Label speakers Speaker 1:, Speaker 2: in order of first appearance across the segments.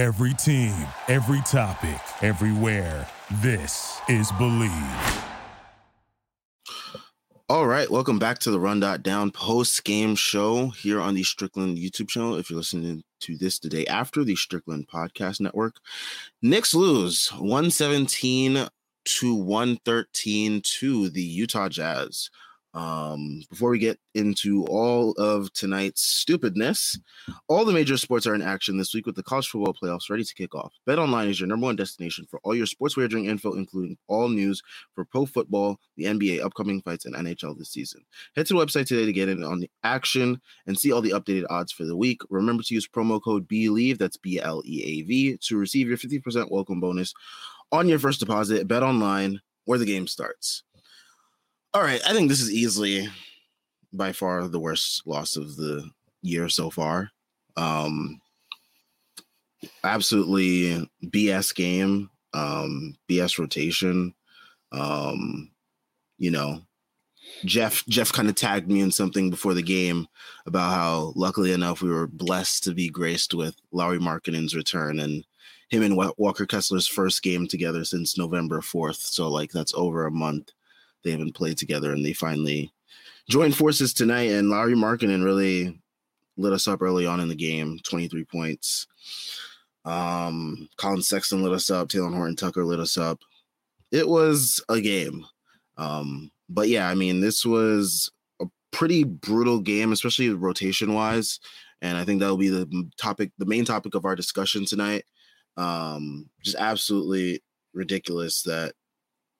Speaker 1: Every team, every topic, everywhere. This is Bleav.
Speaker 2: All right, welcome back to the Run Dot Down post game show here on the Strickland YouTube channel. If you're listening to this the day after the Strickland Podcast Network, Knicks lose 117 to 113 to the Utah Jazz. Um, before we get into all of tonight's stupidness, all the major sports are in action this week with the college football playoffs ready to kick off. Bet Online is your number one destination for all your sports wagering info, including all news for pro football, the NBA, upcoming fights, and NHL this season. Head to the website today to get in on the action and see all the updated odds for the week. Remember to use promo code BLEAV, that's B L E A V, to receive your 50% welcome bonus on your first deposit. Bet Online, where the game starts. All right, I think this is easily by far the worst loss of the year so far. Um absolutely BS game, um BS rotation. Um you know, Geoff Geoff kind of tagged me in something before the game about how luckily enough we were blessed to be graced with Lauri Markkanen's return and him and Walker Kessler's first game together since November 4th. So like that's over a month they haven't played together and they finally joined forces tonight and Lauri Markkanen really lit us up early on in the game, 23 points. Um, Collin Sexton lit us up, Taylor Horton Tucker lit us up. It was a game. Um, but yeah, I mean, this was a pretty brutal game, especially rotation wise. And I think that'll be the topic, the main topic of our discussion tonight. Um, just absolutely ridiculous that,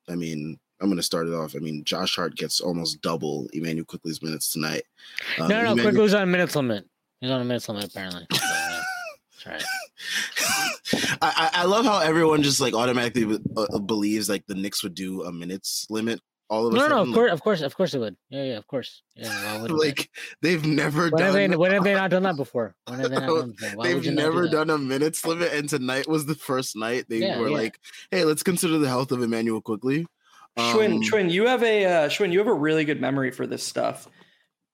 Speaker 2: I mean, I'm going to start it off. I mean, Josh Hart gets almost double Immanuel Quickley's minutes tonight.
Speaker 3: Um, no, no, Quickley was on a minutes limit. He's on a minutes limit apparently. So, yeah. That's right.
Speaker 2: I, I love how everyone just like automatically uh, believes like the Knicks would do a minutes limit all of a
Speaker 3: no,
Speaker 2: sudden.
Speaker 3: No, of course, of course, of course it would. Yeah, yeah, of course. Yeah,
Speaker 2: like they've never
Speaker 3: when
Speaker 2: done.
Speaker 3: Have they, when have they not done that before? When have they not done
Speaker 2: before? they've never do done a minutes limit, and tonight was the first night they yeah, were yeah. like, "Hey, let's consider the health of Immanuel Quickley."
Speaker 4: Shwin, um, Shwin, you have a uh, Shwin, you have a really good memory for this stuff.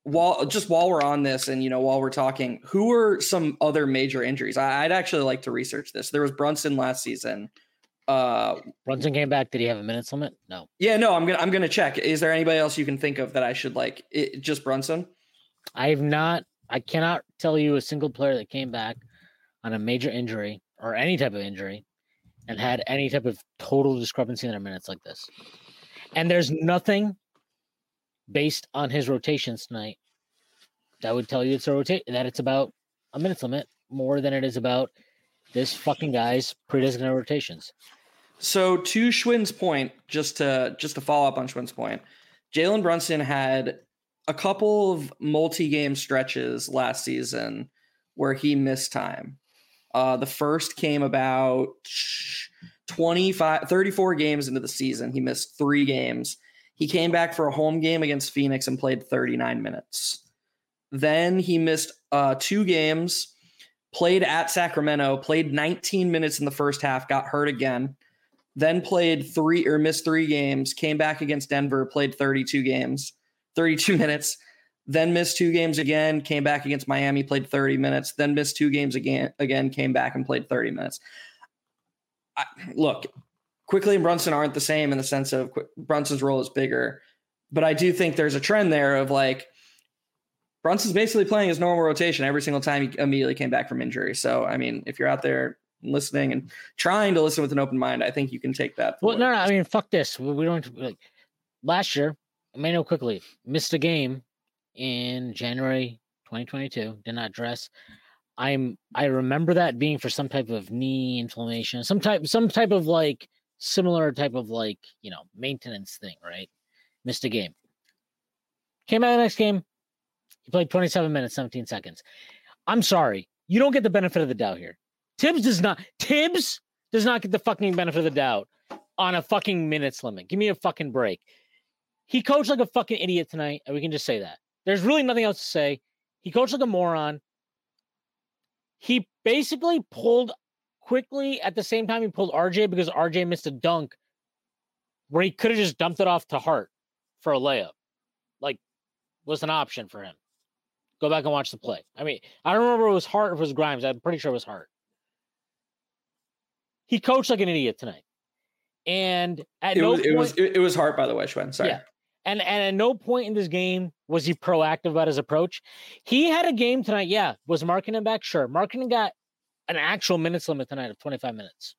Speaker 4: While just while we're on this, and you know, while we're talking, who were some other major injuries? I, would actually like to research this. There was Brunson last season. Uh,
Speaker 3: Brunson came back. Did he have a minutes limit? No.
Speaker 4: Yeah, no. I'm gonna I'm gonna check. Is there anybody else you can think of that I should like? It, just Brunson.
Speaker 3: I have not. I cannot tell you a single player that came back on a major injury or any type of injury and had any type of total discrepancy in their minutes like this. And there's nothing based on his rotations tonight that would tell you it's a rotate that it's about a minutes limit more than it is about this fucking guy's pre-designated rotations.
Speaker 4: So to Shwin's point, just to just to follow up on Shwin's point, Jalen Brunson had a couple of multi-game stretches last season where he missed time. Uh, the first came about 25, 34 games into the season. He missed three games. He came back for a home game against Phoenix and played 39 minutes. Then he missed uh, two games, played at Sacramento, played 19 minutes in the first half, got hurt again. Then played three or missed three games, came back against Denver, played 32 games, 32 minutes, then missed two games again, came back against Miami, played 30 minutes, then missed two games again, again, came back and played 30 minutes. I, look, Quickley and Brunson aren't the same in the sense of Qu- Brunson's role is bigger, but I do think there's a trend there of like Brunson's basically playing his normal rotation every single time he immediately came back from injury. So, I mean, if you're out there listening and trying to listen with an open mind, I think you can take that.
Speaker 3: Well, no, no, I mean, fuck this. We don't like last year. Immanuel Quickley missed a game in January 2022. Did not dress. I'm I remember that being for some type of knee inflammation, some type some type of like similar type of like, you know, maintenance thing, right? Missed a game. Came out the next game. He played 27 minutes, 17 seconds. I'm sorry. You don't get the benefit of the doubt here. Thibs does not Thibs does not get the fucking benefit of the doubt on a fucking minutes limit. Give me a fucking break. He coached like a fucking idiot tonight, and we can just say that. There's really nothing else to say. He coached like a moron. He basically pulled Quickley at the same time he pulled RJ because RJ missed a dunk where he could have just dumped it off to Hart for a layup. Like, was an option for him. Go back and watch the play. I mean, I don't remember it was Hart or it was Grimes. I'm pretty sure it was Hart. he coached like an idiot tonight. And at
Speaker 4: It
Speaker 3: no
Speaker 4: was,
Speaker 3: point,
Speaker 4: it was it, was Hart, by the way, Shwin. Sorry.
Speaker 3: Yeah. And and at no point in this game was he proactive about his approach. He had a game tonight. Yeah, was Markkanen back? Sure, Markkanen got an actual minutes limit tonight of 25 minutes.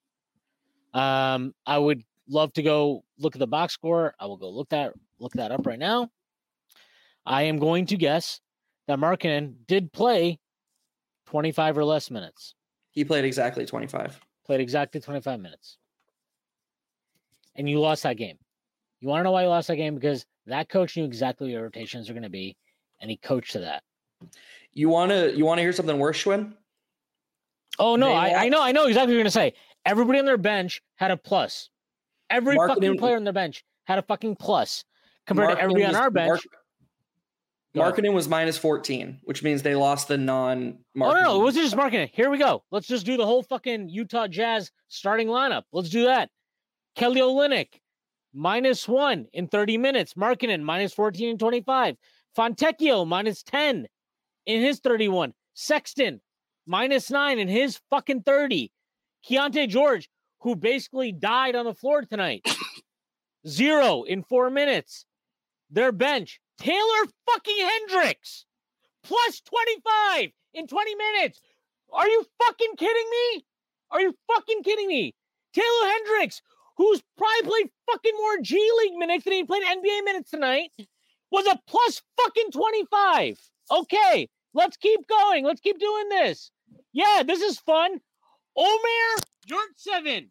Speaker 3: Um, I would love to go look at the box score. I will go look that look that up right now. I am going to guess that Markkanen did play 25 or less minutes.
Speaker 4: He played exactly 25.
Speaker 3: Played exactly 25 minutes. And you lost that game. You want to know why you lost that game? Because that coach knew exactly what your rotations are going to be, and he coached to that.
Speaker 4: You wanna you wanna hear something worse, Shwin?
Speaker 3: Oh no, I, I know, I know exactly what you're gonna say. Everybody on their bench had a plus. Every fucking player on their bench had a fucking plus compared to everybody on our bench.
Speaker 4: Mark, Markkanen was minus 14, which means they lost the non
Speaker 3: oh no, no, it wasn't just Markkanen. Here we go. Let's just do the whole fucking Utah Jazz starting lineup. Let's do that. Kelly Olynyk minus one in 30 minutes. Markkanen minus 14 and 25. Fontecchio minus 10 in his 31. Sexton minus nine in his fucking 30. Keyonte George, who basically died on the floor tonight, zero in four minutes. Their bench, Taylor fucking Hendricks, plus 25 in 20 minutes. Are you fucking kidding me? Are you fucking kidding me? Taylor Hendricks, who's probably played fucking more G League minutes than he played NBA minutes tonight, was a plus fucking 25. Okay, let's keep going. Let's keep doing this. Yeah, this is fun. Omer, you're seven.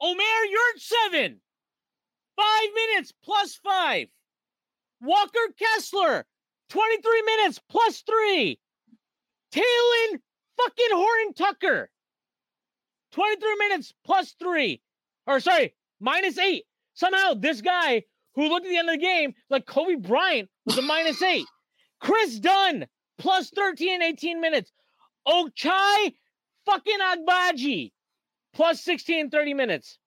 Speaker 3: Omer Yurtseven. Five minutes plus five. Walker Kessler, 23 minutes plus three. Talen fucking Horn Tucker, 23 minutes plus three. Or sorry, minus eight. Somehow this guy who looked at the end of the game like Kobe Bryant was a minus eight. Kris Dunn, plus 13 and 18 minutes. Ochai fucking Agbaji, plus 16 and 30 minutes.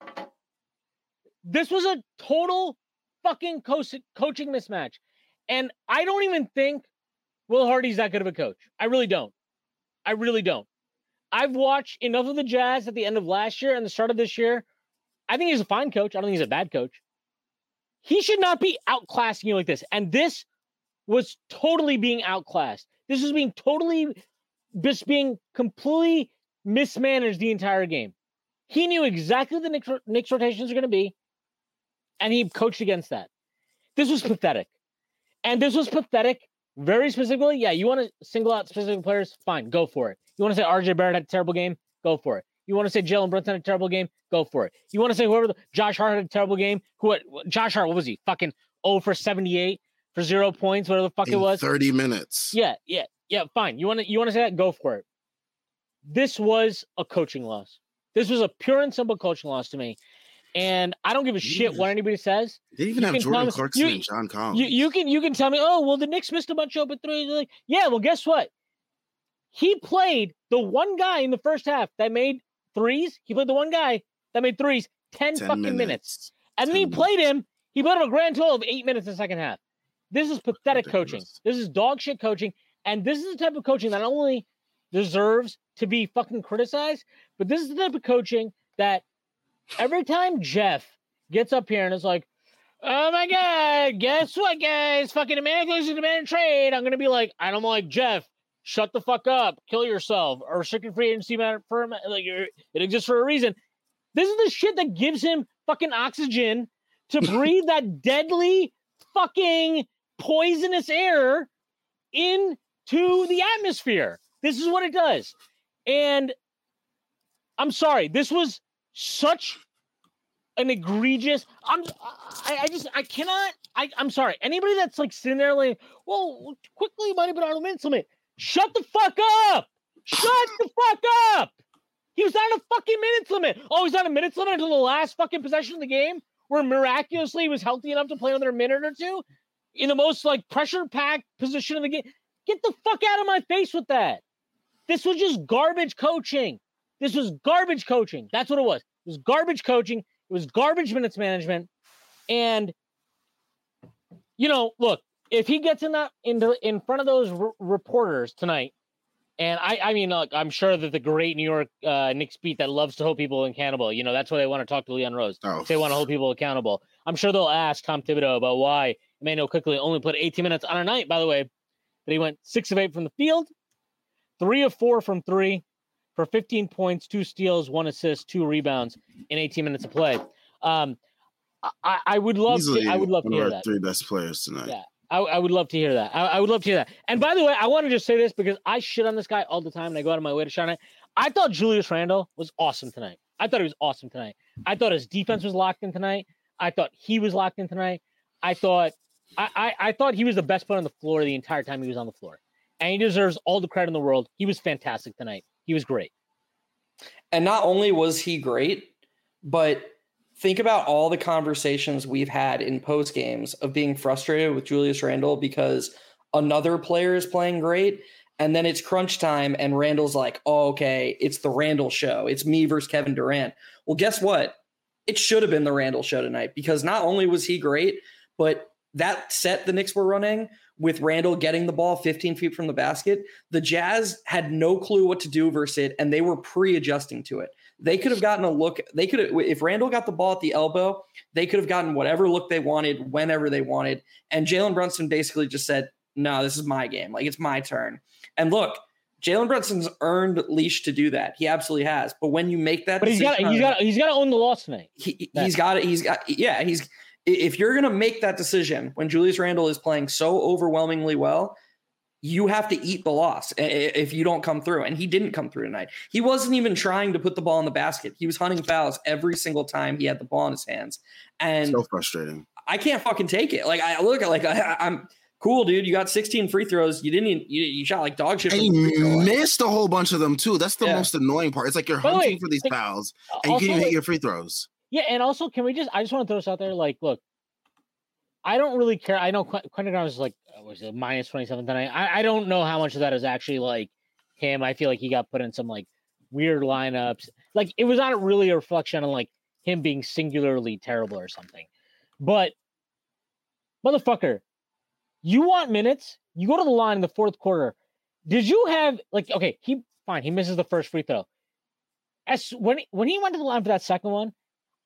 Speaker 3: This was a total fucking co- coaching mismatch. And I don't even think Will Hardy's that good of a coach. I really don't. I really don't. I've watched enough of the Jazz at the end of last year and the start of this year. I think he's a fine coach. I don't think he's a bad coach. He should not be outclassing you like this. And this was totally being outclassed. This was being totally just being completely mismanaged the entire game. He knew exactly the Knicks, Knicks rotations are going to be, and he coached against that. This was pathetic. And this was pathetic very specifically. Yeah, you want to single out specific players? Fine, go for it. You want to say RJ Barrett had a terrible game? Go for it. You want to say Jalen Brunson had a terrible game? Go for it. You want to say whoever the, Josh Hart had a terrible game? Who had, Josh Hart? What was he? Fucking 0 for 78 for zero points, whatever the fuck it was.
Speaker 2: 30 minutes.
Speaker 3: Yeah, yeah, yeah. Fine. You want to you want to say that? Go for it. This was a coaching loss. This was a pure and simple coaching loss to me, and I don't give a shit what anybody says.
Speaker 2: They even
Speaker 3: You
Speaker 2: have Jordan Clarkson
Speaker 3: you-
Speaker 2: and John Collins.
Speaker 3: You you can you can tell me, oh well, the Knicks missed a bunch of open threes. Like, yeah, well, guess what? He played the one guy in the first half that made threes. He played the one guy that made threes 10,
Speaker 2: 10
Speaker 3: fucking minutes.
Speaker 2: minutes.
Speaker 3: And then he
Speaker 2: 10
Speaker 3: played him. He played him a grand total of eight minutes in the second half. This is pathetic coaching. This is dog shit coaching. And this is the type of coaching that not only deserves to be fucking criticized, but this is the type of coaching that every time Geoff gets up here and is like, oh my God, guess what, guys? Fucking America a demand trade. I'm going to be like, I don't like Geoff. Shut the fuck up. Kill yourself. Or restricted free agency matter for like it exists for a reason. This is the shit that gives him fucking oxygen to breathe that deadly fucking poisonous air into the atmosphere. This is what it does. And I'm sorry, this was such an egregious. I'm I, I just I cannot I, I'm sorry. Anybody that's like sitting there like, well, Quickley might have been on a minutes limit. Shut the fuck up! Shut the fuck up! He was on a fucking minutes limit. Oh, he's on a minutes limit until the last fucking possession of the game, where miraculously he was healthy enough to play another minute or two in the most like pressure packed position of the game. Get the fuck out of my face with that. This was just garbage coaching. This was garbage coaching. That's what it was. It was garbage coaching. It was garbage minutes management. And you know, look, if he gets in that into in front of those r- reporters tonight And I, I mean, look, I'm sure that the great New York uh, Knicks beat that loves to hold people accountable. You know, that's why they want to talk to Leon Rose.
Speaker 2: Oh.
Speaker 3: They want to hold people accountable. I'm sure they'll ask Tom Thibodeau about why Immanuel Quickley only played 18 minutes on a night, by the way, that he went six of eight from the field, three of four from three for 15 points, two steals, one assist, two rebounds in 18 minutes of play. Um, I, I would love
Speaker 2: Easily
Speaker 3: to, I would love to hear
Speaker 2: our
Speaker 3: that.
Speaker 2: three best players tonight.
Speaker 3: Yeah. I, I would love to hear that. I, I would love to hear that. And by the way, I want to just say this because I shit on this guy all the time and I go out of my way to shine it. I thought Julius Randle was awesome tonight. I thought he was awesome tonight. I thought his defense was locked in tonight. I thought he was locked in tonight. I thought I, I, I thought he was the best player on the floor the entire time he was on the floor. And he deserves all the credit in the world. He was fantastic tonight. He was great.
Speaker 4: And not only was he great, but think about all the conversations we've had in post games of being frustrated with Julius Randle because another player is playing great. And then it's crunch time, and Randle's like, oh, okay, it's the Randle show. It's me versus Kevin Durant. Well, guess what? It should have been the Randle show tonight because not only was he great, but that set the Knicks were running with Randle getting the ball 15 feet from the basket, the Jazz had no clue what to do versus it, and they were pre-adjusting to it. They could have gotten a look. They could have, if Randle got the ball at the elbow, they could have gotten whatever look they wanted whenever they wanted. And Jalen Brunson basically just said, "No, this is my game. Like it's my turn." And look, Jalen Brunson's earned leash to do that. He absolutely has. But when you make that,
Speaker 3: But he's got he's got he's got to own the loss tonight.
Speaker 4: He, he's got it. He's got yeah. He's if you're gonna make that decision when Julius Randle is playing so overwhelmingly well, you have to eat the loss i- i- if you don't come through. And he didn't come through tonight. He wasn't even trying to put the ball in the basket. He was hunting fouls every single time he had the ball in his hands. And
Speaker 2: So frustrating.
Speaker 4: I can't fucking take it. Like I look at like I, I'm cool, dude. You got 16 free throws. You didn't. Even, you, you shot like dog shit.
Speaker 2: And
Speaker 4: from the free throw
Speaker 2: you
Speaker 4: line.
Speaker 2: mist a whole bunch of them too. That's the
Speaker 4: Yeah.
Speaker 2: most annoying part. It's like you're
Speaker 3: By
Speaker 2: hunting
Speaker 3: way,
Speaker 2: for these
Speaker 3: like,
Speaker 2: fouls and you can't even
Speaker 3: like-
Speaker 2: hit your free throws.
Speaker 3: Yeah, and also, can we just? I just want to throw this out there. Like, look, I don't really care. I know Qu- Quentin Grimes is like uh, was it minus twenty seven tonight. I, I don't know how much of that is actually like him. I feel like he got put in some like weird lineups. Like it was not really a reflection on like him being singularly terrible or something. But motherfucker, you want minutes? You go to the line in the fourth quarter. Did you have like okay? He fine. He misses the first free throw. As when when he went to the line for that second one,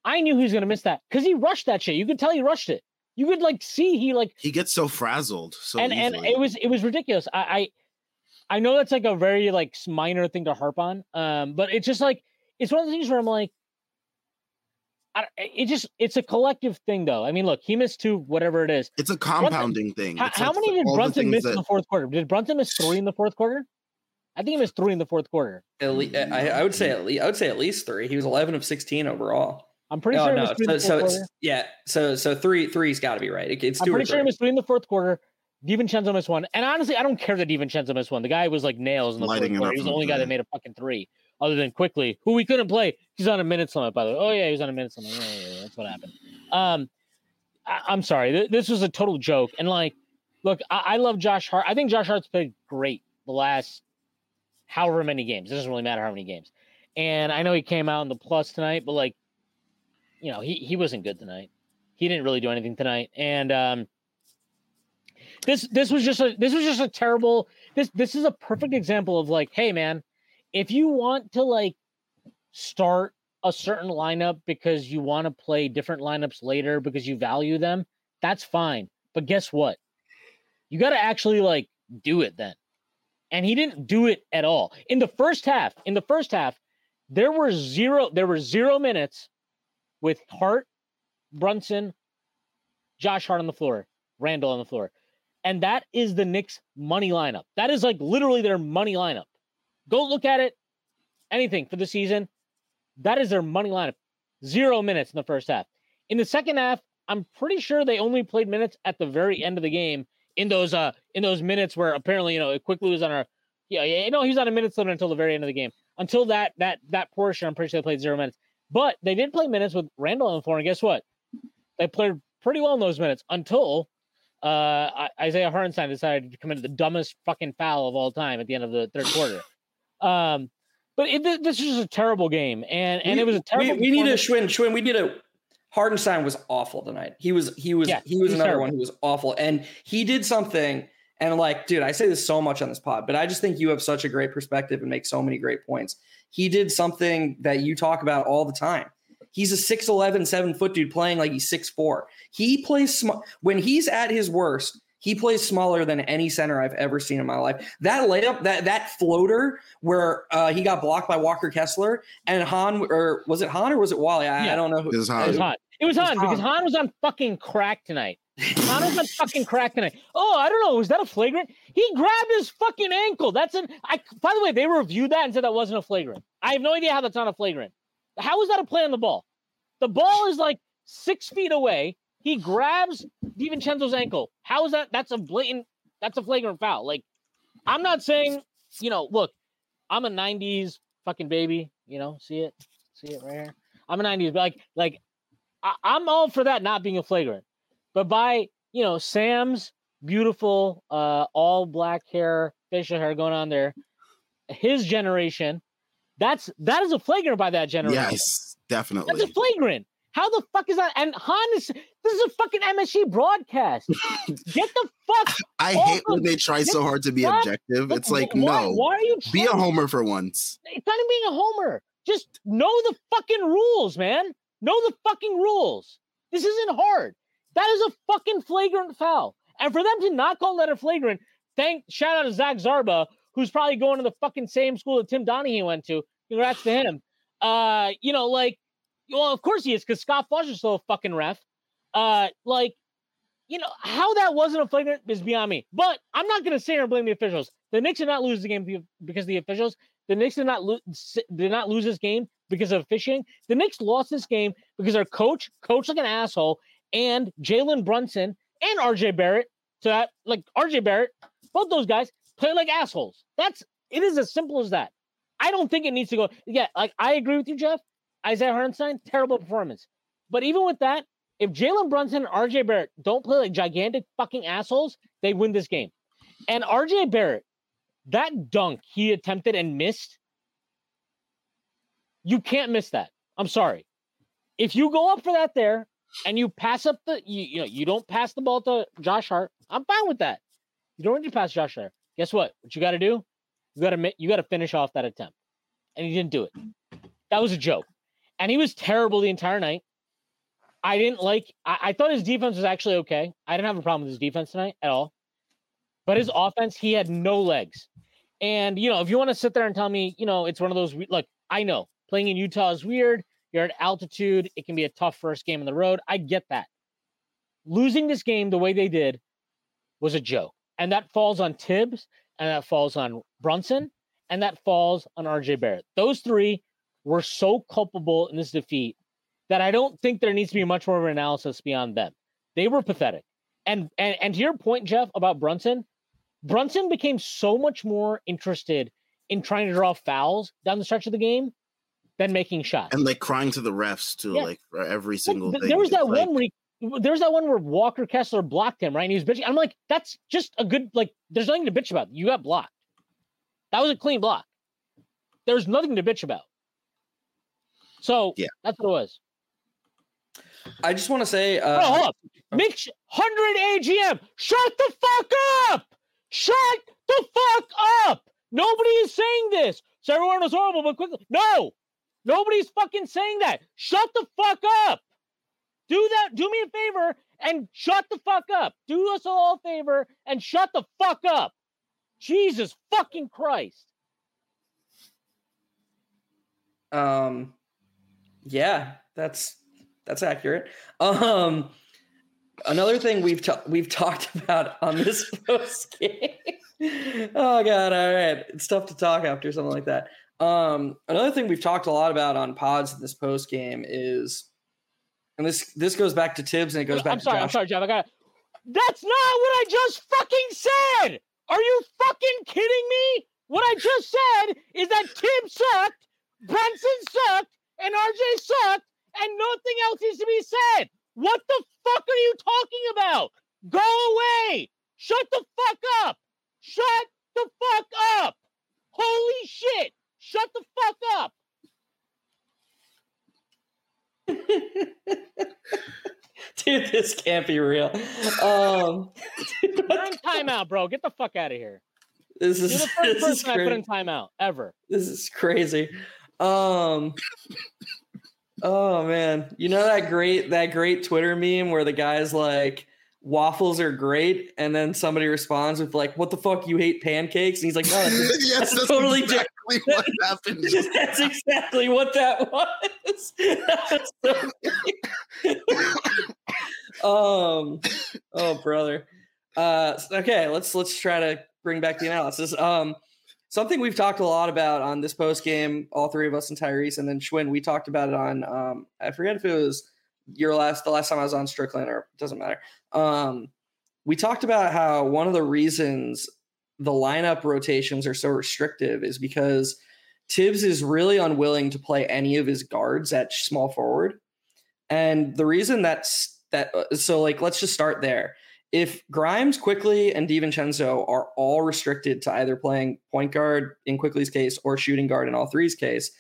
Speaker 3: I knew he was gonna miss that because he rushed that shit. You could tell he rushed it. You could like see he like
Speaker 2: He gets so frazzled. So
Speaker 3: and and it was it was ridiculous. I, I I know that's like a very like minor thing to harp on, um, but it's just like it's one of the things where I'm like, I, it just it's a collective thing though. I mean, look, he missed two, whatever it is.
Speaker 2: it's a compounding thing.
Speaker 3: How,
Speaker 2: It's
Speaker 3: how
Speaker 2: like
Speaker 3: many did Brunson
Speaker 2: things
Speaker 3: miss in the fourth quarter? Did Brunson miss three in the fourth quarter? I think he missed three in the fourth quarter.
Speaker 4: At le- I, I would say at least I would say at least three. He was 11 of 16 overall.
Speaker 3: I'm pretty
Speaker 4: oh
Speaker 3: sure he
Speaker 4: no,
Speaker 3: missed
Speaker 4: so, so it's, yeah, so so three three's got to be right. It, it's
Speaker 3: I'm pretty sure he
Speaker 4: three.
Speaker 3: missed three in the fourth quarter. DiVincenzo missed one, and honestly, I don't care that DiVincenzo missed one. The guy was like nails in the
Speaker 2: Lighting
Speaker 3: fourth quarter. He was the only guy that made a fucking three, other than quickly, who we couldn't play. He's on a minutes limit, by the way. Oh yeah, he's on a minutes limit. Yeah, yeah, yeah, that's what happened. Um, I, I'm sorry. Th- This was a total joke. And like, look, I, I love Josh Hart. I think Josh Hart's played great the last however many games. It doesn't really matter how many games. And I know he came out in the plus tonight, but like, you know, he he wasn't good tonight. He didn't really do anything tonight. And um, this this was just a this was just a terrible. This this is a perfect example of like, hey man, if you want to like start a certain lineup because you want to play different lineups later because you value them, that's fine. But guess what? You got to actually like do it then. And he didn't do it at all. In the first half, in the first half, there were zero there were zero minutes with Hart, Brunson, Josh Hart on the floor, Randle on the floor. And that is the Knicks money lineup. That is like literally their money lineup. Go look at it. Anything for the season. That is their money lineup. Zero minutes in the first half. In the second half, I'm pretty sure they only played minutes at the very end of the game in those uh in those minutes where apparently you know it Quickley was on our yeah yeah know he was on a minutes limit until the very end of the game. Until that that that portion, I'm pretty sure they played zero minutes. But they did play minutes with Randle on the floor, and guess what? They played pretty well in those minutes until uh Isaiah Hartenstein decided to commit the dumbest fucking foul of all time at the end of the third quarter. Um, but it, this was just a terrible game, and and
Speaker 4: We-
Speaker 3: it was a terrible.
Speaker 4: We, we need a. Shwin. Shwin, we need a. Hartenstein was awful tonight. He was he was
Speaker 3: Yeah,
Speaker 4: he was another
Speaker 3: terrible.
Speaker 4: one who was awful, and he did something. And like, dude, I say this so much on this pod, but I just think you have such a great perspective and make so many great points. He did something that you talk about all the time. He's a 6'11, 7 foot dude playing like he's 6'4. He plays sm- when he's at his worst, he plays smaller than any center I've ever seen in my life. That layup, that that floater where uh, he got blocked by Walker Kessler and Hahn, or was it Hahn or was it Wally? I,
Speaker 3: Yeah.
Speaker 4: I don't know. Who,
Speaker 2: It was Hahn.
Speaker 3: It was Hahn. It was Hahn because
Speaker 4: Hahn.
Speaker 3: Hahn was on fucking crack tonight. On fucking crack tonight. Oh, I don't know. Was that a flagrant? He grabbed his fucking ankle. That's an. I. By the way, they reviewed that and said that wasn't a flagrant. I have no idea how that's not a flagrant. How is that a play on the ball? The ball is like six feet away. He grabs DiVincenzo's ankle. How is that? That's a blatant. That's a flagrant foul. Like, I'm not saying. You know, look, I'm a '90s fucking baby. You know, see it, see it right here. I'm a '90s, but like, like I, I'm all for that not being a flagrant. But by you know Sam's beautiful uh all black hair, facial hair going on there, his generation, that's that is a flagrant by that generation.
Speaker 2: Yes, definitely.
Speaker 3: That's a flagrant. How the fuck is that? And Hahn is this is a fucking MSG broadcast. Get the fuck.
Speaker 2: I hate when they try so hard to be
Speaker 3: Stop.
Speaker 2: objective. It's like,
Speaker 3: why,
Speaker 2: no,
Speaker 3: Why are you
Speaker 2: be a homer for once.
Speaker 3: It's not even being a homer. Just know the fucking rules, man. Know the fucking rules. This isn't hard. That is a fucking flagrant foul. And for them to not call that a flagrant, thank shout out to Zach Zarba, who's probably going to the fucking same school that Tim Donaghy went to. Congrats to him. Uh, you know, like, well, of course he is, because Scott Foster's still a fucking ref. Uh, like, you know, how that wasn't a flagrant is beyond me. But I'm not gonna sit here and blame the officials. The Knicks did not lose the game because of the officials. The Knicks did not lose did not lose this game because of fishing. The Knicks lost this game because our coach coached like an asshole, and Jalen Brunson and RJ Barrett. So that like RJ Barrett, both those guys play like assholes. That's it is as simple as that. I don't think it needs to go. Yeah, like I agree with you, Geoff. Isaiah Hartenstein, terrible performance. But even with that, if Jalen Brunson and RJ Barrett don't play like gigantic fucking assholes, they win this game. And RJ Barrett, that dunk he attempted and missed, you can't miss that. I'm sorry. If you go up for that there and you pass up the you, you know you don't pass the ball to Josh Hart, I'm fine with that. You don't need to pass Josh Hart. Guess what? What you got to do? You got to you got to finish off that attempt, and he didn't do it. That was a joke, and he was terrible the entire night. I didn't like. I, I thought his defense was actually okay. I didn't have a problem with his defense tonight at all, but his offense, he had no legs. And you know, if you want to sit there and tell me, you know, it's one of those. Look, I know playing in Utah is weird. You're at altitude. It can be a tough first game on the road. I get that. Losing this game the way they did was a joke. And that falls on Thibs, and that falls on Brunson, and that falls on RJ Barrett. Those three were so culpable in this defeat that I don't think there needs to be much more of an analysis beyond them. They were pathetic. And and and to your point, Geoff, about Brunson, Brunson became so much more interested in trying to draw fouls down the stretch of the game than making shots.
Speaker 2: And like crying to the refs too,
Speaker 3: Yeah.
Speaker 2: like for every
Speaker 3: Like,
Speaker 2: single
Speaker 3: th-
Speaker 2: thing.
Speaker 3: There was that
Speaker 2: like,
Speaker 3: one where he, there was that one where Walker Kessler blocked him, right? And he was bitching. I'm like, that's just a good like. There's nothing to bitch about. You got blocked. That was a clean block. There's nothing to bitch about. So
Speaker 2: Yeah.
Speaker 3: that's what it was.
Speaker 4: I just want to say,
Speaker 3: Oh,
Speaker 4: uh,
Speaker 3: hold up. Make sh- 100 AGM. Shut the fuck up. Shut the fuck up. Nobody is saying this. So everyone was horrible, but Quickley. No, nobody's fucking saying that. Shut the fuck up. Do that. Do me a favor and shut the fuck up. Do us all a favor and shut the fuck up. Jesus fucking Christ.
Speaker 4: um, yeah, that's that's accurate. Um, another thing we've ta- we've talked about on this post game. oh god, all right, it's tough to talk after something like that. Um, another thing we've talked a lot about on pods in this post game is, and this this goes back to Thibs and it goes back
Speaker 3: I'm
Speaker 4: to
Speaker 3: sorry. I'm sorry, Geoff. I got. That's not what I just fucking said. Are you fucking kidding me? What I just said is that Tim sucked, Brunson sucked, and RJ sucked, and nothing else needs to be said. What the fuck are you talking about? Go away. Shut the fuck up. Shut the fuck up. Holy shit. Shut the fuck up.
Speaker 4: Dude, this can't be real. Um,
Speaker 3: You're in timeout, bro. Get the fuck out of here.
Speaker 4: this
Speaker 3: You're
Speaker 4: is
Speaker 3: the first
Speaker 4: this is
Speaker 3: person I put in timeout ever.
Speaker 4: This is crazy. Um. Oh man, you know that great that great Twitter meme where the guy's like, "Waffles are great," and then somebody responds with like, "What the fuck? You hate pancakes?" And he's like, "No, that's
Speaker 2: yes,
Speaker 4: That's
Speaker 2: that's
Speaker 4: totally
Speaker 2: exactly what happened.
Speaker 4: That's exactly what that was. That was so um oh brother. Uh okay, let's let's try to bring back the analysis. Um something we've talked a lot about on this post game, all three of us and Tyrese, and then Shwin, we talked about it on um I forget if it was your last the last time I was on Strickland or it doesn't matter. Um we talked about how one of the reasons the lineup rotations are so restrictive is because Thibs is really unwilling to play any of his guards at small forward. And the reason that's that, uh, so like, let's just start there. If Grimes, Quickley, and DiVincenzo are all restricted to either playing point guard in Quickley's case or shooting guard in all three's case,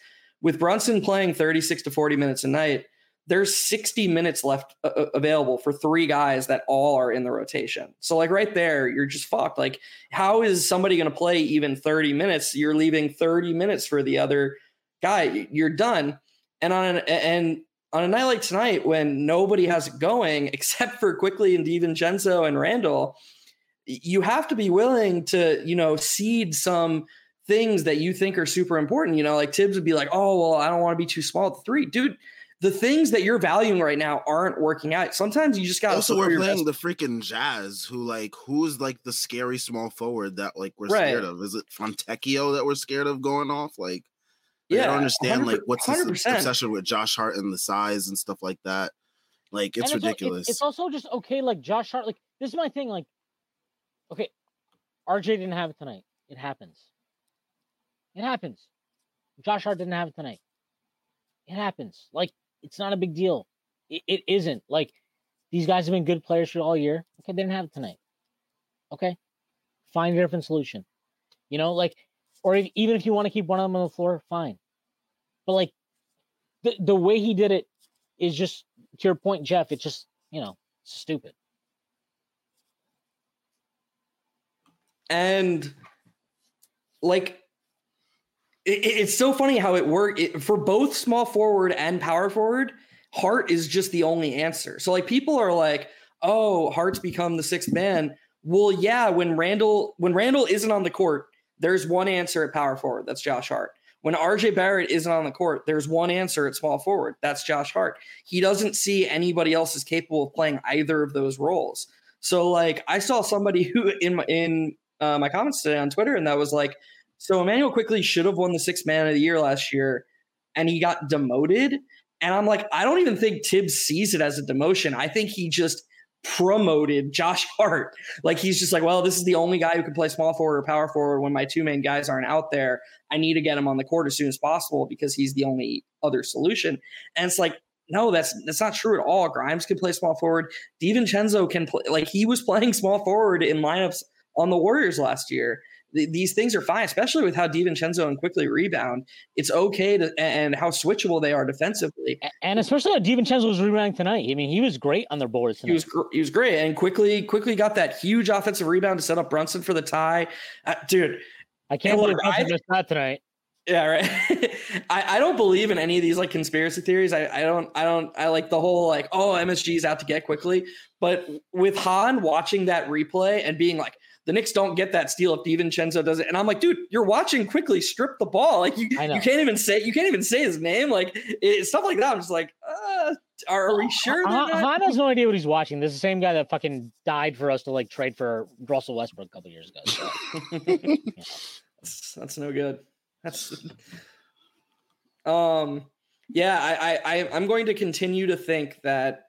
Speaker 4: with Brunson playing 36 to 40 minutes a night, there's 60 minutes left uh, uh, available for three guys that all are in the rotation. So like right there, you're just fucked. Like how is somebody going to play even 30 minutes? You're leaving 30 minutes for the other guy. You're done. And on an, and on a night like tonight, when nobody has it going except for Quickley and DiVincenzo and Randle, you have to be willing to, you know, cede some things that you think are super important. You know, like Thibs would be like, oh, well, I don't want to be too small at the three. Dude, the things that you're valuing right now aren't working out. Sometimes you just got to
Speaker 2: Also, we're playing the freaking Jazz, who like who's like the scary small forward that like we're
Speaker 4: Right.
Speaker 2: scared of? Is it Fontecchio that we're scared of going off? Like,
Speaker 4: yeah, I
Speaker 2: don't understand like what's this
Speaker 4: 100%.
Speaker 2: obsession with Josh Hart and the size and stuff like that. Like, it's
Speaker 3: And al-
Speaker 2: ridiculous.
Speaker 3: it's also just okay. Like Josh Hart, like this is my thing. Like, okay, RJ didn't have it tonight. It happens. It happens. Josh Hart didn't have it tonight. It happens. Like it's not a big deal. It, it isn't. Like these guys have been good players for all year. Okay, they didn't have it tonight. Okay, find a different solution. You know, like, or if, even if you want to keep one of them on the floor, fine. But like, the the way he did it is just to your point, Geoff. It's just you know stupid.
Speaker 4: and like it, it- it's so funny how it worked for both small forward and power forward hart is just the only answer. So like people are like oh hart's become the sixth man. Well yeah when Randle when Randle isn't on the court there's one answer at power forward that's josh hart. When rj barrett isn't on the court there's one answer at small forward that's josh hart. He doesn't see anybody else is capable of playing either of those roles. So like i saw somebody who in my in uh, my comments today on Twitter, and that was like, so Immanuel Quickley should have won the sixth man of the year last year, and he got demoted. And I'm like, I don't even think Thibs sees it as a demotion. I think he just promoted Josh Hart. Like he's just like, well, this is the only guy who can play small forward or power forward when my two main guys aren't out there. I need to get him on the court as soon as possible because he's the only other solution. And it's like, no, that's that's not true at all. Grimes can play small forward. DiVincenzo can play like he was playing small forward in lineups on the Warriors last year. Th- These things are fine, especially with how DiVincenzo and Quickley rebound. It's okay to and how switchable they are defensively.
Speaker 3: And especially how DiVincenzo was rebounding tonight. I mean, he was great on their boards tonight.
Speaker 4: He was gr- he was great and Quickley Quickley got that huge offensive rebound to set up Brunson for the tie. Uh, dude,
Speaker 3: I can't believe
Speaker 4: I-
Speaker 3: missed that tonight.
Speaker 4: Yeah, right. I, I don't believe in any of these like conspiracy theories. I, I don't I don't I like the whole like, oh, MSG's out to get Quickley. But with Hahn watching that replay and being like, the Knicks don't get that steal if DiVincenzo does it. And I'm like, dude, you're watching Quickley strip the ball. Like you, you can't even say you can't even say his name. Like it, stuff like that. I'm just like, uh, are, are we sure?
Speaker 3: Hahn has no idea what he's watching. This is the same guy that fucking died for us to like trade for Russell Westbrook a couple years ago. So,
Speaker 4: that's, that's no good. That's um yeah, I, I I I'm going to continue to think that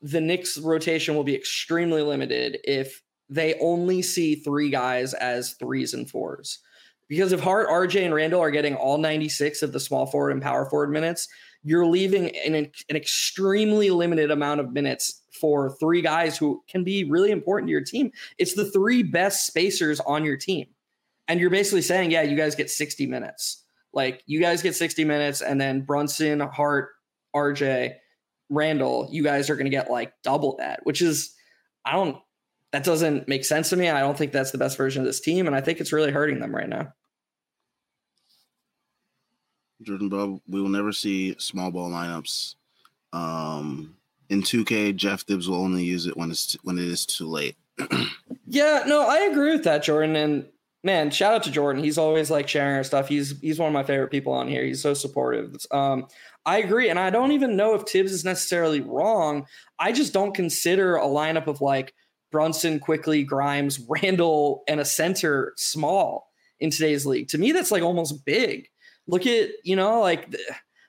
Speaker 4: the Knicks rotation will be extremely limited if they only see three guys as threes and fours. Because if Hart, RJ, and Randle are getting all 96 of the small forward and power forward minutes, you're leaving an, an extremely limited amount of minutes for three guys who can be really important to your team. It's the three best spacers on your team. And you're basically saying, yeah, you guys get 60 minutes. Like you guys get 60 minutes, and then Brunson, Hart, RJ, Randle, you guys are going to get like double that, which is, I don't, that doesn't make sense to me. I don't think that's the best version of this team. And I think it's really hurting them right now.
Speaker 2: Jordan Bob, we will never see small ball lineups. Um, in 2K, Geoff Thibs will only use it when it's when it is too late.
Speaker 4: yeah, no, I agree with that, Jordan. And man, shout out to Jordan. He's always like sharing our stuff. He's he's one of my favorite people on here. He's so supportive. Um, I agree, and I don't even know if Thibs is necessarily wrong. I just don't consider a lineup of like Brunson, Quickley Grimes, Randle, and a center small in today's league. To me, that's like almost big. Look at you know like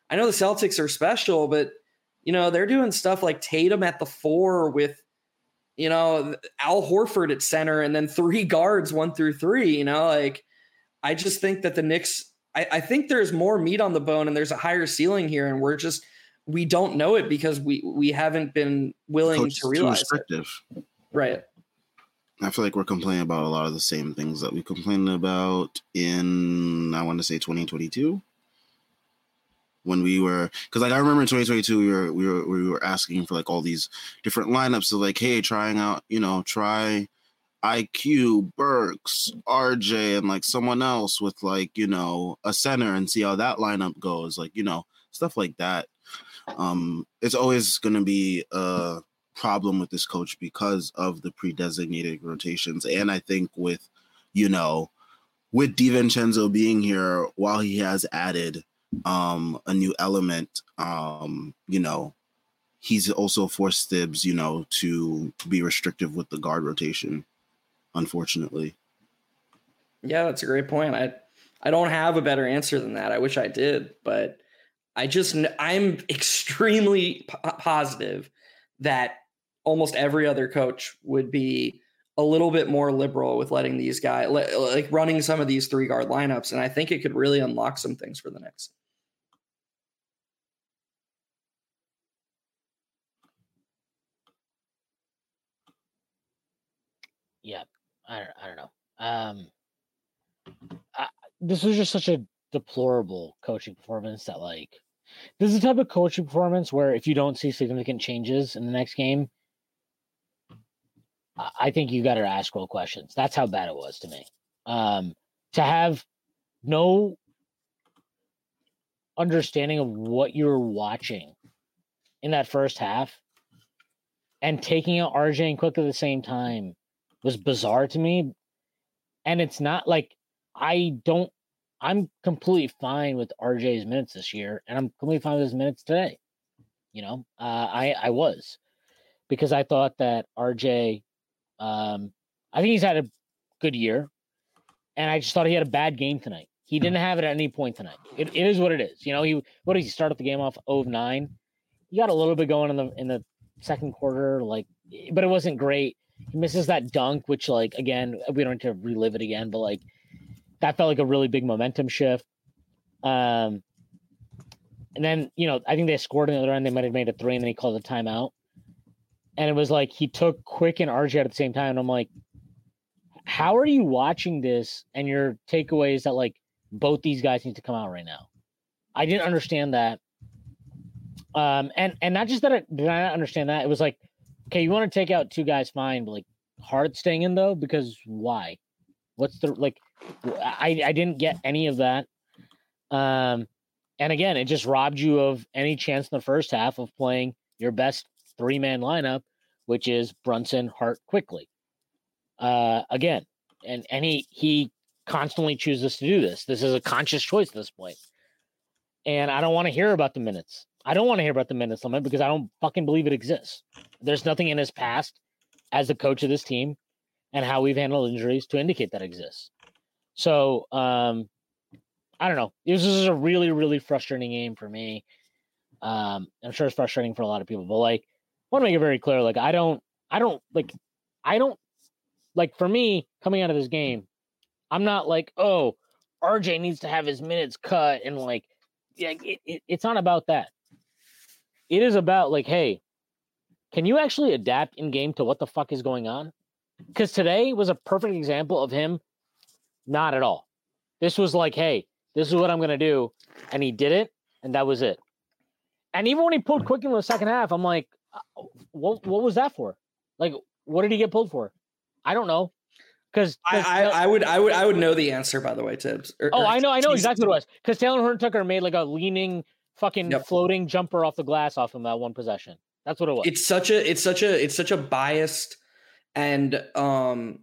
Speaker 4: I know the Celtics are special, but you know they're doing stuff like Tatum at the four with you know, Al Horford at center and then three guards, one through three, you know, like I just think that the Knicks, I, I think there's more meat on the bone and there's a higher ceiling here. And we're just, we don't know it because we, we haven't been willing Coach to realize it. Right.
Speaker 2: I feel like we're complaining about a lot of the same things that we complained about in, I want to say 2022 when we were because like I remember in 2022 we were we were we were asking for like all these different lineups so like hey trying out you know try IQ Burks RJ and like someone else with like you know a center and see how that lineup goes like you know stuff like that um it's always going to be a problem with this coach because of the pre-designated rotations and I think with you know with DiVincenzo being here while he has added um, a new element. Um, you know, he's also forced Thibs, you know, to be restrictive with the guard rotation, unfortunately.
Speaker 4: Yeah, that's a great point. I I don't have a better answer than that. I wish I did, but I just I'm extremely positive that almost every other coach would be a little bit more liberal with letting these guys like running some of these three guard lineups and I think it could really unlock some things for the Knicks.
Speaker 3: yeah, I don't, I don't know. Um, I, this was just such a deplorable coaching performance that like this is the type of coaching performance where if you don't see significant changes in the next game, I think you got to ask real questions. That's how bad it was to me. Um, to have no understanding of what you were watching in that first half and taking out RJ and Quick at the same time was bizarre to me. And it's not like I don't I'm completely fine with RJ's minutes this year, and I'm completely fine with his minutes today. You know, uh, I I was because I thought that RJ, um, I think he's had a good year, and I just thought he had a bad game tonight. He hmm. didn't have it at any point tonight. It, it is what it is. You know, he what did he start the game off 0 of 9? He got a little bit going in the in the second quarter, like, but it wasn't great. He misses that dunk, which like again, we don't need to relive it again, but like that felt like a really big momentum shift. Um and then, you know, I think they scored in the other end. They might have made a three and then he called a timeout. And it was like he took quick and RJ at the same time. And I'm like, how are you watching this and your takeaway is that like both these guys need to come out right now? I didn't understand that. Um, and and not just that I did I not understand that. It was like okay, you want to take out two guys, fine, but like Hart staying in though, because why? What's the like? I I didn't get any of that. Um, and again, it just robbed you of any chance in the first half of playing your best three man lineup, which is Brunson, Hart, Quickley. Uh, again, and and he he constantly chooses to do this. This is a conscious choice at this point. And I don't want to hear about the minutes. I don't want to hear about the minutes limit because I don't fucking believe it exists. There's nothing in his past as the coach of this team and how we've handled injuries to indicate that exists. So um, I don't know. This is a really, really frustrating game for me. Um, I'm sure it's frustrating for a lot of people, but like, want to make it very clear. Like, I don't, I don't like, I don't like for me coming out of this game. I'm not like, oh, RJ needs to have his minutes cut and like, yeah, it, it, it's not about that. It is about like, hey, can you actually adapt in game to what the fuck is going on? Because today was a perfect example of him not at all. This was like, hey, this is what I'm to do. And he did it, and that was it. and even when he pulled quick in the second half, I'm like, what what was that for? Like, what did he get pulled for? I don't know. Because
Speaker 4: I, I, I, would I would I would know the answer by the way, Thibs.
Speaker 3: Or, oh, or, I know I know exactly what it was. Because Taylor Horton Tucker made like a leaning fucking yep. floating jumper off the glass off him that one possession. That's what it was.
Speaker 4: It's such a it's such a it's such a biased and um